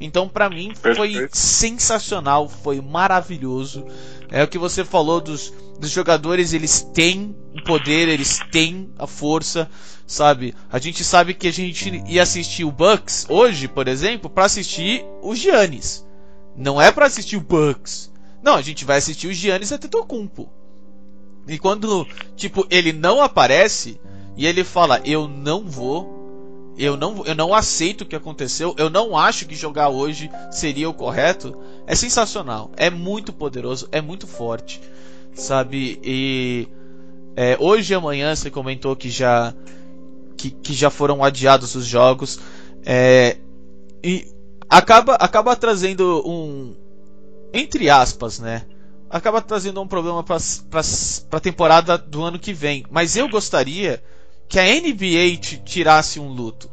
Então, para mim, foi Perfeito. sensacional, foi maravilhoso. É o que você falou dos, dos jogadores, eles têm o poder, eles têm a força, sabe? A gente sabe que a gente ia assistir o Bucks hoje, por exemplo, para assistir o Giannis. Não é para assistir o Bucks. Não, a gente vai assistir o Giannis Antetokounmpo. E quando, tipo, ele não aparece e ele fala: "Eu não vou eu não, eu não aceito o que aconteceu, eu não acho que jogar hoje seria o correto. É sensacional, é muito poderoso, é muito forte, sabe? E é, hoje e amanhã você comentou que já que, que já foram adiados os jogos é, e acaba acaba trazendo um entre aspas, né? Acaba trazendo um problema para a temporada do ano que vem. Mas eu gostaria que a NBA tirasse um luto.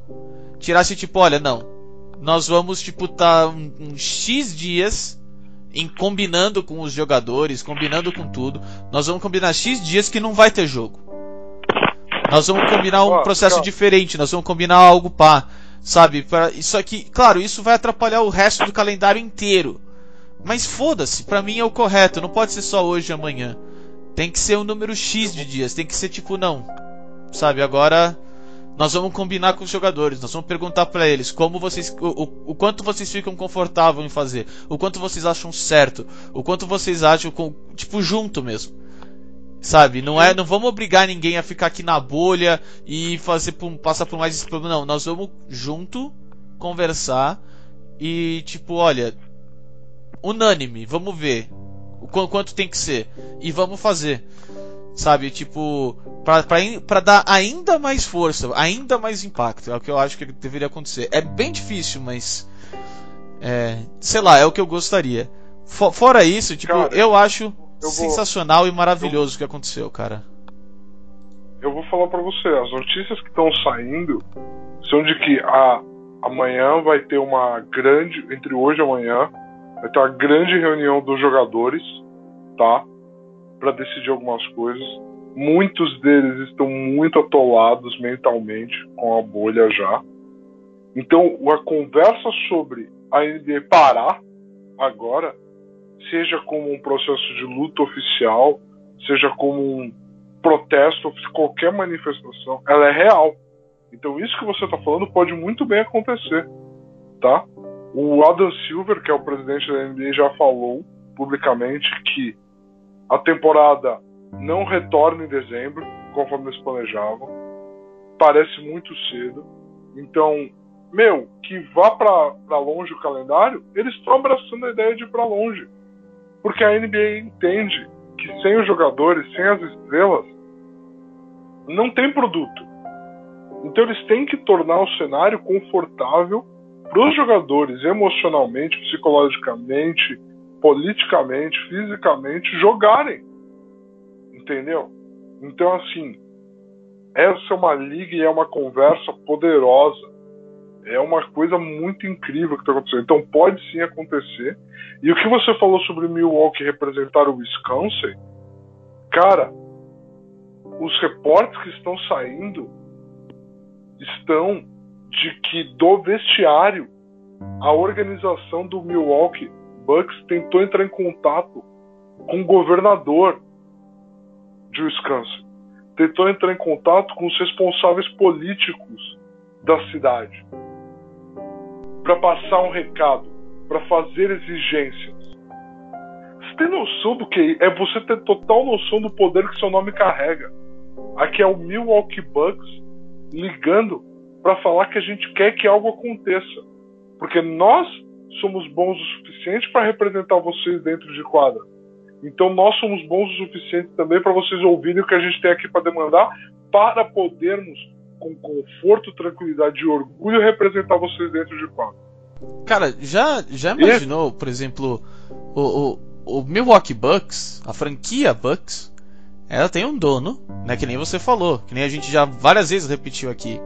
Tirasse tipo, olha, não. Nós vamos tipo tá um, um X dias em combinando com os jogadores, combinando com tudo. Nós vamos combinar X dias que não vai ter jogo. Nós vamos combinar um processo diferente, nós vamos combinar algo pá, sabe? Pra, isso aqui, claro, isso vai atrapalhar o resto do calendário inteiro. Mas foda-se, pra mim é o correto, não pode ser só hoje e amanhã. Tem que ser um número X de dias, tem que ser tipo, não, sabe? Agora nós vamos combinar com os jogadores, nós vamos perguntar para eles como vocês, o, o, o, quanto vocês ficam confortáveis em fazer, o quanto vocês acham certo, o quanto vocês acham com, tipo junto mesmo, sabe? Não é, não vamos obrigar ninguém a ficar aqui na bolha e fazer passar por mais esse problema, não. Nós vamos junto conversar e tipo, olha, unânime, vamos ver o quanto tem que ser e vamos fazer sabe? Tipo, para dar ainda mais força, ainda mais impacto. É o que eu acho que deveria acontecer. É bem difícil, mas. É, sei lá, é o que eu gostaria. For, fora isso, tipo, cara, eu acho eu sensacional vou, e maravilhoso eu, o que aconteceu, cara. Eu vou falar para você, as notícias que estão saindo são de que a, amanhã vai ter uma grande, entre hoje e amanhã, vai ter uma grande reunião dos jogadores, tá? Para decidir algumas coisas. Muitos deles estão muito atolados mentalmente com a bolha já. Então, a conversa sobre a NBA parar agora, seja como um processo de luta oficial, seja como um protesto, qualquer manifestação, ela é real. Então, isso que você está falando pode muito bem acontecer, tá? O Adam Silver, que é o presidente da NBA, já falou publicamente que a temporada não retorna em dezembro, conforme eles planejavam. Parece muito cedo. Então, meu, que vá para longe o calendário, eles estão abraçando a ideia de ir para longe. Porque a NBA entende que sem os jogadores, sem as estrelas, não tem produto. Então eles têm que tornar o cenário confortável para os jogadores, emocionalmente, psicologicamente, politicamente, fisicamente, jogarem. Entendeu? Então, assim, essa é uma liga e é uma conversa poderosa. É uma coisa muito incrível que está acontecendo. Então, pode sim acontecer. E o que você falou sobre Milwaukee representar o Wisconsin, cara, os reportes que estão saindo estão de que do vestiário a organização do Milwaukee Bucks tentou entrar em contato com o governador de Wisconsin. Tentou entrar em contato com os responsáveis políticos da cidade para passar um recado, para fazer exigências. Você tem noção do que é? Você ter total noção do poder que seu nome carrega. Aqui é o Milwaukee Bucks ligando para falar que a gente quer que algo aconteça. Porque nós somos bons o suficiente para representar vocês dentro de quadra. Então nós somos bons o suficiente também para vocês ouvirem o que a gente tem aqui para demandar, para podermos, com conforto, tranquilidade e orgulho, representar vocês dentro de quadra. Cara, já, já imaginou, por exemplo, o, o, o Milwaukee Bucks, a franquia Bucks, ela tem um dono, né? Que nem você falou, que nem a gente já várias vezes repetiu aqui.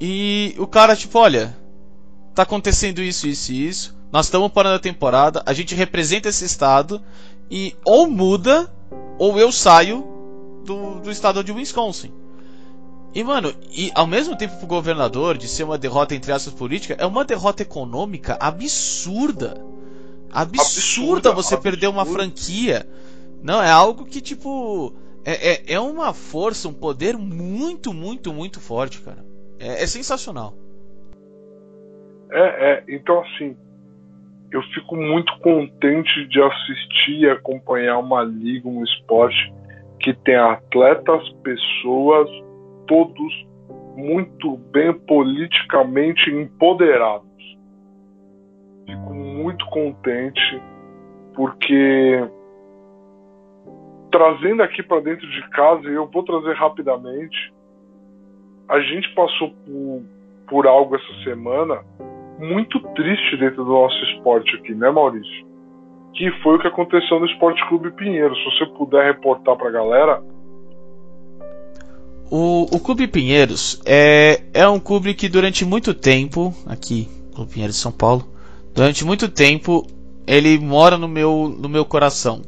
E o cara, tipo, olha, tá acontecendo isso, isso e isso. Nós estamos parando a temporada, a gente representa esse estado e ou muda ou eu saio do, do estado de Wisconsin. E, mano, e ao mesmo tempo pro governador de ser uma derrota entre aspas política, é uma derrota econômica absurda. Absurda, absurda você absurda. perder uma franquia. Não, é algo que, tipo. É, é, é, uma força, um poder muito, muito, muito forte, cara. É, é sensacional. É, é, então assim, eu fico muito contente de assistir e acompanhar uma liga, um esporte que tem atletas, pessoas, todos muito bem politicamente empoderados. Fico muito contente porque trazendo aqui para dentro de casa, e eu vou trazer rapidamente, a gente passou por, por algo essa semana muito triste dentro do nosso esporte aqui, né, Maurício? Que foi o que aconteceu no Esporte Clube Pinheiro. Se você puder reportar para a galera. O, o Clube Pinheiros é, é um clube que durante muito tempo, aqui, Clube Pinheiros de São Paulo, durante muito tempo ele mora no meu, no meu coração.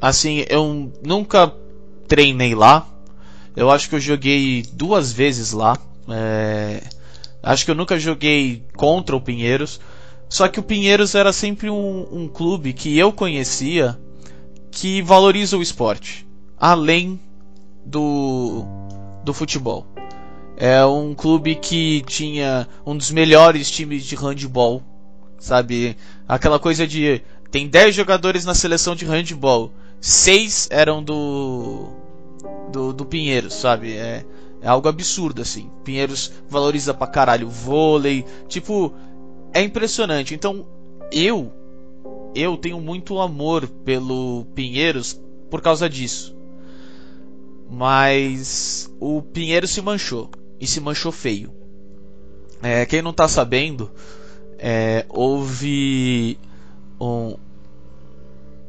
Assim, eu nunca treinei lá. Eu acho que eu joguei duas vezes lá. É, Acho que eu nunca joguei contra o Pinheiros. Só que o Pinheiros era sempre um, um clube que eu conhecia que valoriza o esporte, além do, do futebol. É um clube que tinha um dos melhores times de handball, sabe? Aquela coisa de tem 10 jogadores na seleção de handball, 6 eram do do, do Pinheiros, sabe? É, é algo absurdo, assim. Pinheiros valoriza pra caralho vôlei. Tipo, é impressionante. Então, eu. Eu tenho muito amor pelo Pinheiros por causa disso. Mas o Pinheiros se manchou. E se manchou feio. É, quem não tá sabendo, é, houve um,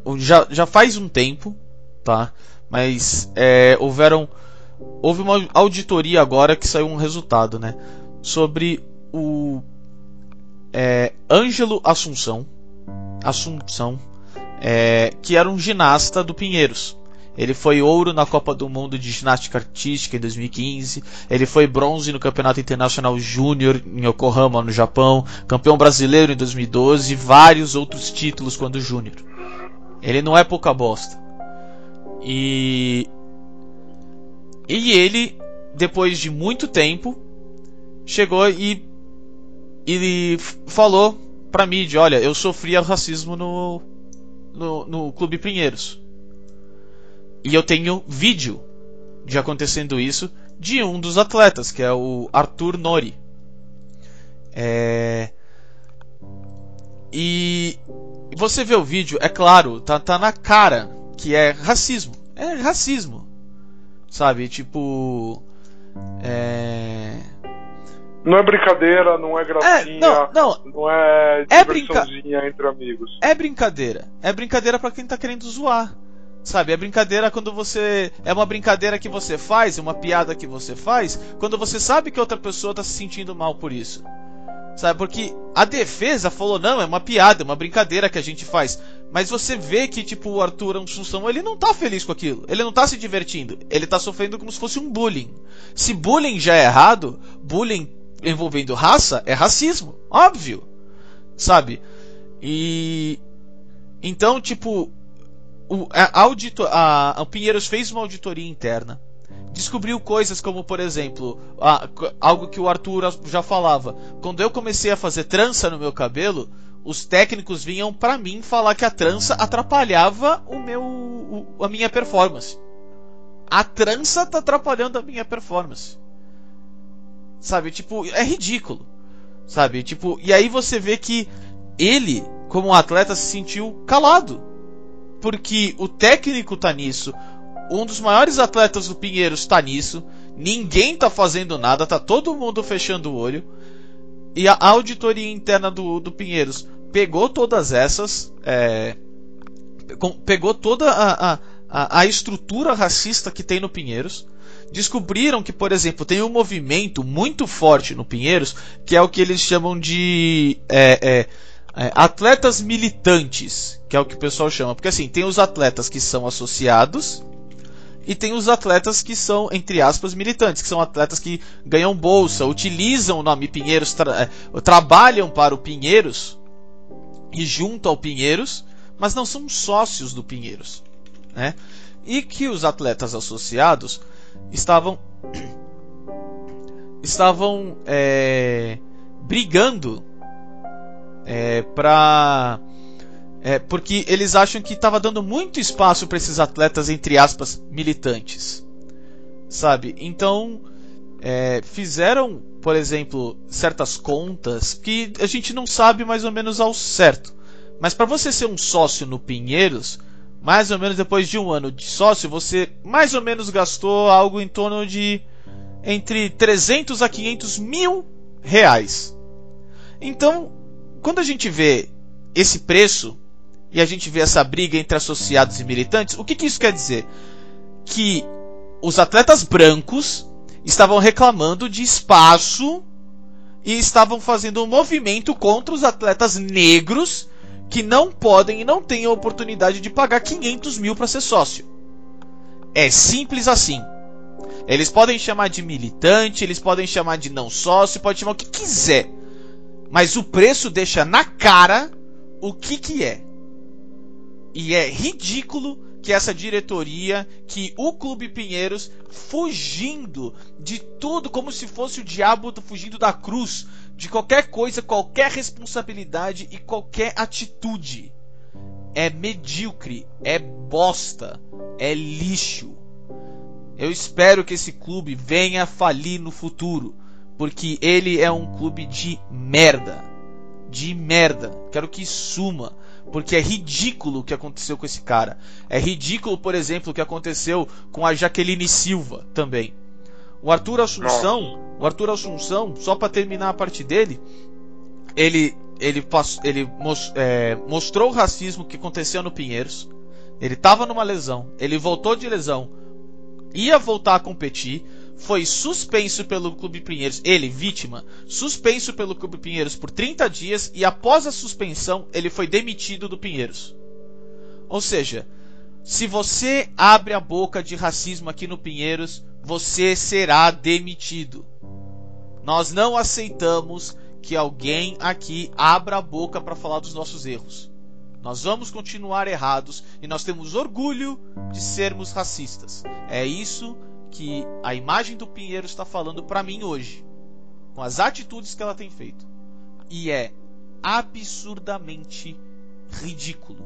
um, já, já faz um tempo, tá? Mas é, houveram houve uma auditoria agora que saiu um resultado, né? Sobre o é, Ângelo Assunção, Assunção, é, que era um ginasta do Pinheiros. Ele foi ouro na Copa do Mundo de Ginástica Artística em 2015. Ele foi bronze no Campeonato Internacional Júnior em Yokohama, no Japão. Campeão brasileiro em 2012 e vários outros títulos quando júnior. Ele não é pouca bosta. E e ele, depois de muito tempo, chegou e, e falou pra mídia: Olha, eu sofria racismo no, no, no Clube Pinheiros. E eu tenho vídeo de acontecendo isso de um dos atletas, que é o Arthur Nori. É... E você vê o vídeo, é claro, tá, tá na cara que é racismo. É racismo. Sabe? Tipo. É. Não é brincadeira, não é gracinha, é, não, não, não é é entre amigos. É brincadeira. É brincadeira para quem tá querendo zoar. Sabe, é brincadeira quando você. É uma brincadeira que você faz, uma piada que você faz, quando você sabe que outra pessoa tá se sentindo mal por isso. Sabe, porque a defesa falou: não, é uma piada, é uma brincadeira que a gente faz. Mas você vê que, tipo, o Arthur Assunção, ele não tá feliz com aquilo. Ele não tá se divertindo. Ele tá sofrendo como se fosse um bullying. Se bullying já é errado, bullying envolvendo raça é racismo. Óbvio. Sabe? E. Então, tipo. O, a, a, a, Pinheiros fez uma auditoria interna. Descobriu coisas como, por exemplo, a, algo que o Arthur já falava. Quando eu comecei a fazer trança no meu cabelo, os técnicos vinham para mim falar que a trança atrapalhava o meu o, a minha performance. A trança tá atrapalhando a minha performance. Sabe, tipo, é ridículo. Sabe, tipo, e aí você vê que ele, como atleta, se sentiu calado. Porque o técnico tá nisso, um dos maiores atletas do Pinheiros tá nisso, ninguém tá fazendo nada, tá todo mundo fechando o olho. E a auditoria interna do, do Pinheiros pegou todas essas, é, pegou toda a, a, a estrutura racista que tem no Pinheiros. Descobriram que, por exemplo, tem um movimento muito forte no Pinheiros, que é o que eles chamam de é, é, é, atletas militantes, que é o que o pessoal chama. Porque assim, tem os atletas que são associados e tem os atletas que são, entre aspas, militantes, que são atletas que ganham bolsa, utilizam o nome Pinheiros, tra é, trabalham para o Pinheiros e junto ao Pinheiros, mas não são sócios do Pinheiros. Né? E que os atletas associados estavam estavam é, brigando é, para é, porque eles acham que estava dando muito espaço para esses atletas, entre aspas, militantes. Sabe? Então, é, fizeram, por exemplo, certas contas que a gente não sabe mais ou menos ao certo. Mas para você ser um sócio no Pinheiros, mais ou menos depois de um ano de sócio, você mais ou menos gastou algo em torno de entre 300 a 500 mil reais. Então, quando a gente vê esse preço e a gente vê essa briga entre associados e militantes, o que, que isso quer dizer? Que os atletas brancos estavam reclamando de espaço e estavam fazendo um movimento contra os atletas negros que não podem e não têm a oportunidade de pagar 500 mil para ser sócio. É simples assim. Eles podem chamar de militante, eles podem chamar de não sócio, pode chamar o que quiser. Mas o preço deixa na cara o que, que é. E é ridículo que essa diretoria, que o Clube Pinheiros, fugindo de tudo como se fosse o diabo fugindo da cruz, de qualquer coisa, qualquer responsabilidade e qualquer atitude. É medíocre, é bosta, é lixo. Eu espero que esse clube venha falir no futuro, porque ele é um clube de merda. De merda. Quero que suma porque é ridículo o que aconteceu com esse cara. É ridículo, por exemplo, o que aconteceu com a Jaqueline Silva também. O Arthur Assunção, o Arthur Assunção, só para terminar a parte dele, ele ele, ele é, mostrou o racismo que aconteceu no Pinheiros. Ele estava numa lesão, ele voltou de lesão, ia voltar a competir, foi suspenso pelo Clube Pinheiros, ele, vítima, suspenso pelo Clube Pinheiros por 30 dias e após a suspensão ele foi demitido do Pinheiros. Ou seja, se você abre a boca de racismo aqui no Pinheiros, você será demitido. Nós não aceitamos que alguém aqui abra a boca para falar dos nossos erros. Nós vamos continuar errados e nós temos orgulho de sermos racistas. É isso que a imagem do Pinheiro está falando para mim hoje, com as atitudes que ela tem feito. E é absurdamente ridículo.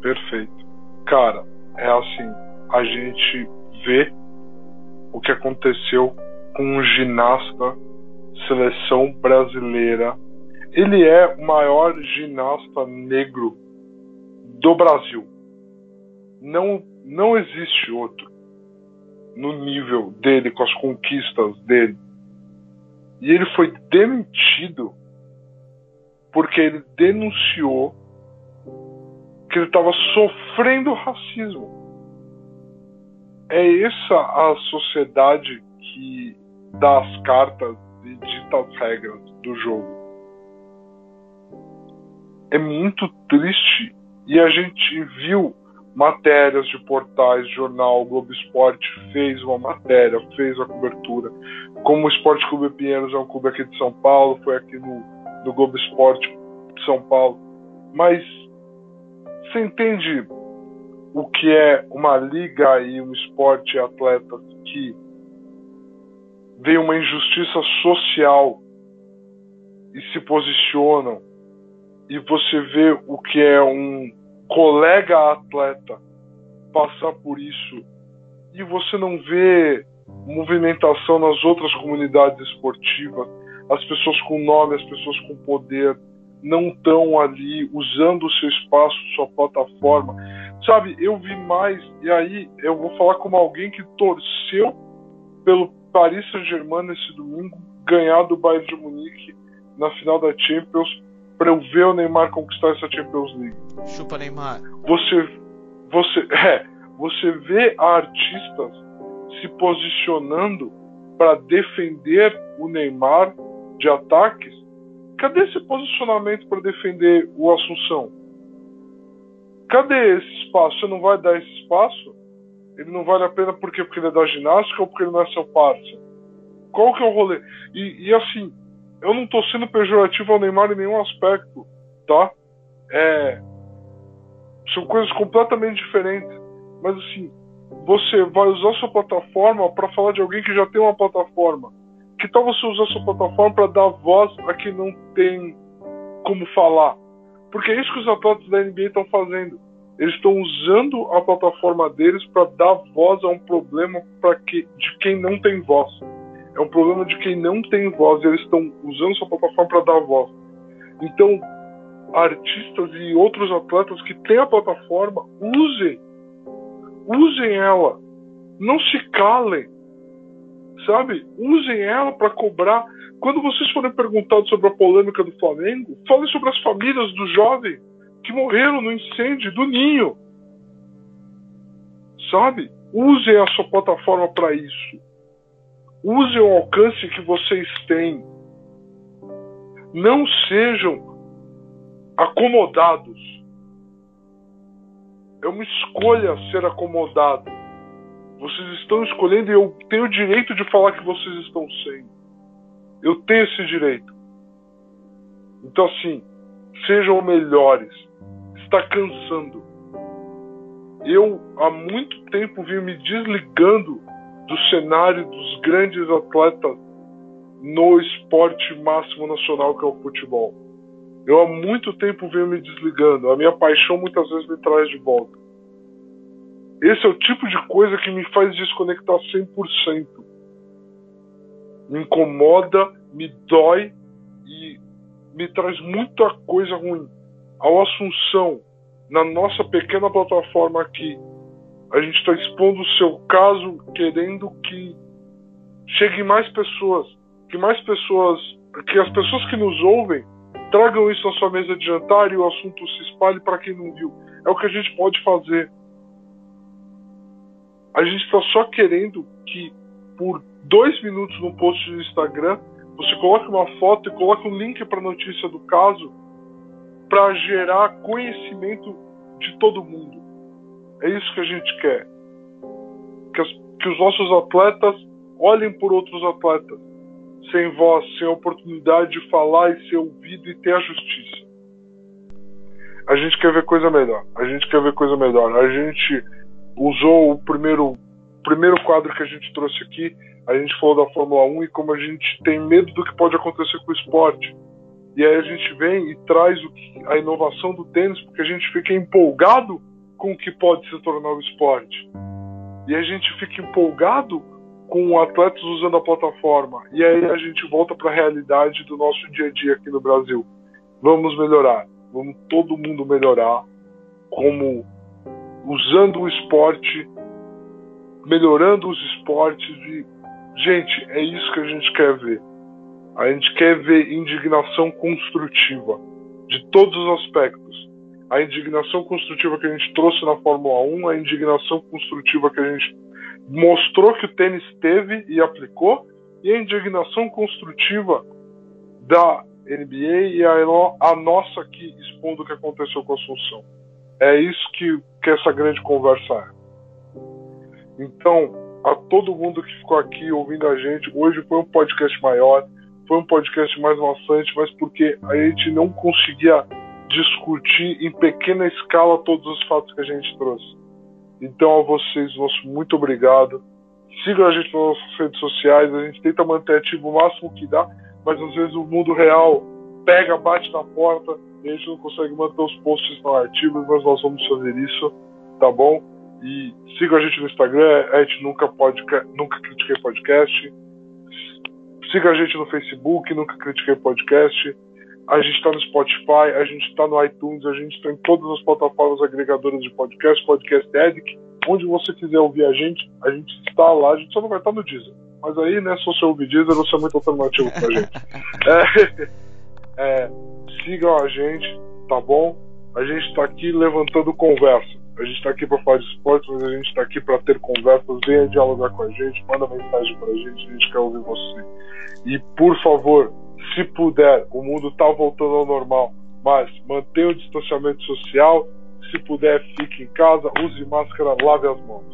Perfeito. Cara, é assim, a gente vê o que aconteceu com um ginasta seleção brasileira. Ele é o maior ginasta negro do Brasil não, não existe outro no nível dele, com as conquistas dele. E ele foi demitido porque ele denunciou que ele estava sofrendo racismo. É essa a sociedade que dá as cartas e dita as regras do jogo. É muito triste e a gente viu matérias de portais, jornal, Globo Esporte fez uma matéria, fez a cobertura. Como o Esporte Clube Pinheiros é um clube aqui de São Paulo, foi aqui no, no Globo Esporte de São Paulo. Mas você entende o que é uma liga e um esporte e atletas que vê uma injustiça social e se posicionam e você vê o que é um colega atleta passar por isso e você não vê movimentação nas outras comunidades esportivas, as pessoas com nome, as pessoas com poder não estão ali usando o seu espaço, sua plataforma. Sabe, eu vi mais, e aí eu vou falar como alguém que torceu pelo Paris Saint-Germain nesse domingo ganhar do Bayern de Munique na final da Champions para eu ver o Neymar conquistar essa Champions League. Chupa Neymar. Você, você, é, você vê artistas se posicionando para defender o Neymar de ataques. Cadê esse posicionamento para defender o Assunção? Cadê esse espaço? Você não vai dar esse espaço? Ele não vale a pena porque, porque ele é da ginástica ou porque ele não é seu parceiro? Qual que é o rolê? E, e assim, eu não tô sendo pejorativo ao Neymar em nenhum aspecto, tá? É, são coisas completamente diferentes. Mas assim, você vai usar sua plataforma para falar de alguém que já tem uma plataforma. Que tal você usar sua plataforma para dar voz a quem não tem como falar? Porque é isso que os atletas da NBA estão fazendo. Eles estão usando a plataforma deles para dar voz a um problema que, de quem não tem voz. É um problema de quem não tem voz. Eles estão usando sua plataforma para dar voz. Então, artistas e outros atletas que têm a plataforma, usem. Usem ela. Não se calem. Sabe? Usem ela para cobrar. Quando vocês forem perguntados sobre a polêmica do Flamengo, falem sobre as famílias do jovem que morreram no incêndio do Ninho. Sabe? Usem a sua plataforma para isso. Usem o alcance que vocês têm. Não sejam acomodados. É uma escolha ser acomodado. Vocês estão escolhendo e eu tenho o direito de falar que vocês estão sendo. Eu tenho esse direito. Então, assim, sejam melhores. Está cansando. Eu, há muito tempo, vim me desligando do cenário dos grandes atletas no esporte máximo nacional que é o futebol. Eu há muito tempo venho me desligando. A minha paixão muitas vezes me traz de volta. Esse é o tipo de coisa que me faz desconectar 100%. Me incomoda, me dói e me traz muita coisa ruim. Ao Assunção, na nossa pequena plataforma aqui, a gente está expondo o seu caso, querendo que cheguem mais pessoas, que mais pessoas, que as pessoas que nos ouvem Tragam isso à sua mesa de jantar e o assunto se espalhe para quem não viu. É o que a gente pode fazer. A gente está só querendo que por dois minutos no post do Instagram você coloque uma foto e coloque um link para a notícia do caso para gerar conhecimento de todo mundo. É isso que a gente quer. Que, as, que os nossos atletas olhem por outros atletas sem voz, sem oportunidade de falar e ser ouvido e ter a justiça. A gente quer ver coisa melhor. A gente quer ver coisa melhor. A gente usou o primeiro, primeiro quadro que a gente trouxe aqui. A gente falou da Fórmula 1 e como a gente tem medo do que pode acontecer com o esporte. E aí a gente vem e traz que, a inovação do tênis porque a gente fica empolgado com o que pode se tornar o esporte. E a gente fica empolgado com atletas usando a plataforma. E aí a gente volta para a realidade do nosso dia a dia aqui no Brasil. Vamos melhorar, vamos todo mundo melhorar, como usando o esporte, melhorando os esportes e gente, é isso que a gente quer ver. A gente quer ver indignação construtiva de todos os aspectos. A indignação construtiva que a gente trouxe na Fórmula 1, a indignação construtiva que a gente mostrou que o tênis teve e aplicou, e a indignação construtiva da NBA e a, a nossa aqui expondo o que aconteceu com a Assunção. É isso que, que essa grande conversa é. Então, a todo mundo que ficou aqui ouvindo a gente, hoje foi um podcast maior, foi um podcast mais maçante, mas porque a gente não conseguia discutir em pequena escala todos os fatos que a gente trouxe. Então, a vocês, nosso muito obrigado. Sigam a gente nas nossas redes sociais. A gente tenta manter ativo o máximo que dá, mas às vezes o mundo real pega, bate na porta e a gente não consegue manter os posts não ativos, mas nós vamos fazer isso, tá bom? E sigam a gente no Instagram, a gente nunca, pode, nunca critiquei podcast. Siga a gente no Facebook, nunca critiquei podcast. A gente está no Spotify, a gente está no iTunes, a gente está em todas as plataformas agregadoras de podcast, Podcast Edic, onde você quiser ouvir a gente, a gente está lá, a gente só não vai estar no Deezer. Mas aí, né, se você ouvir Deezer, você é muito alternativo pra gente. É, é, sigam a gente, tá bom? A gente está aqui levantando conversa. A gente está aqui para falar de esporte, mas a gente está aqui para ter conversas. Venha dialogar com a gente, manda mensagem para a gente, a gente quer ouvir você. E, por favor, se puder, o mundo está voltando ao normal, mas mantenha o distanciamento social, Se puder, fique em casa, use máscara, lave as mãos.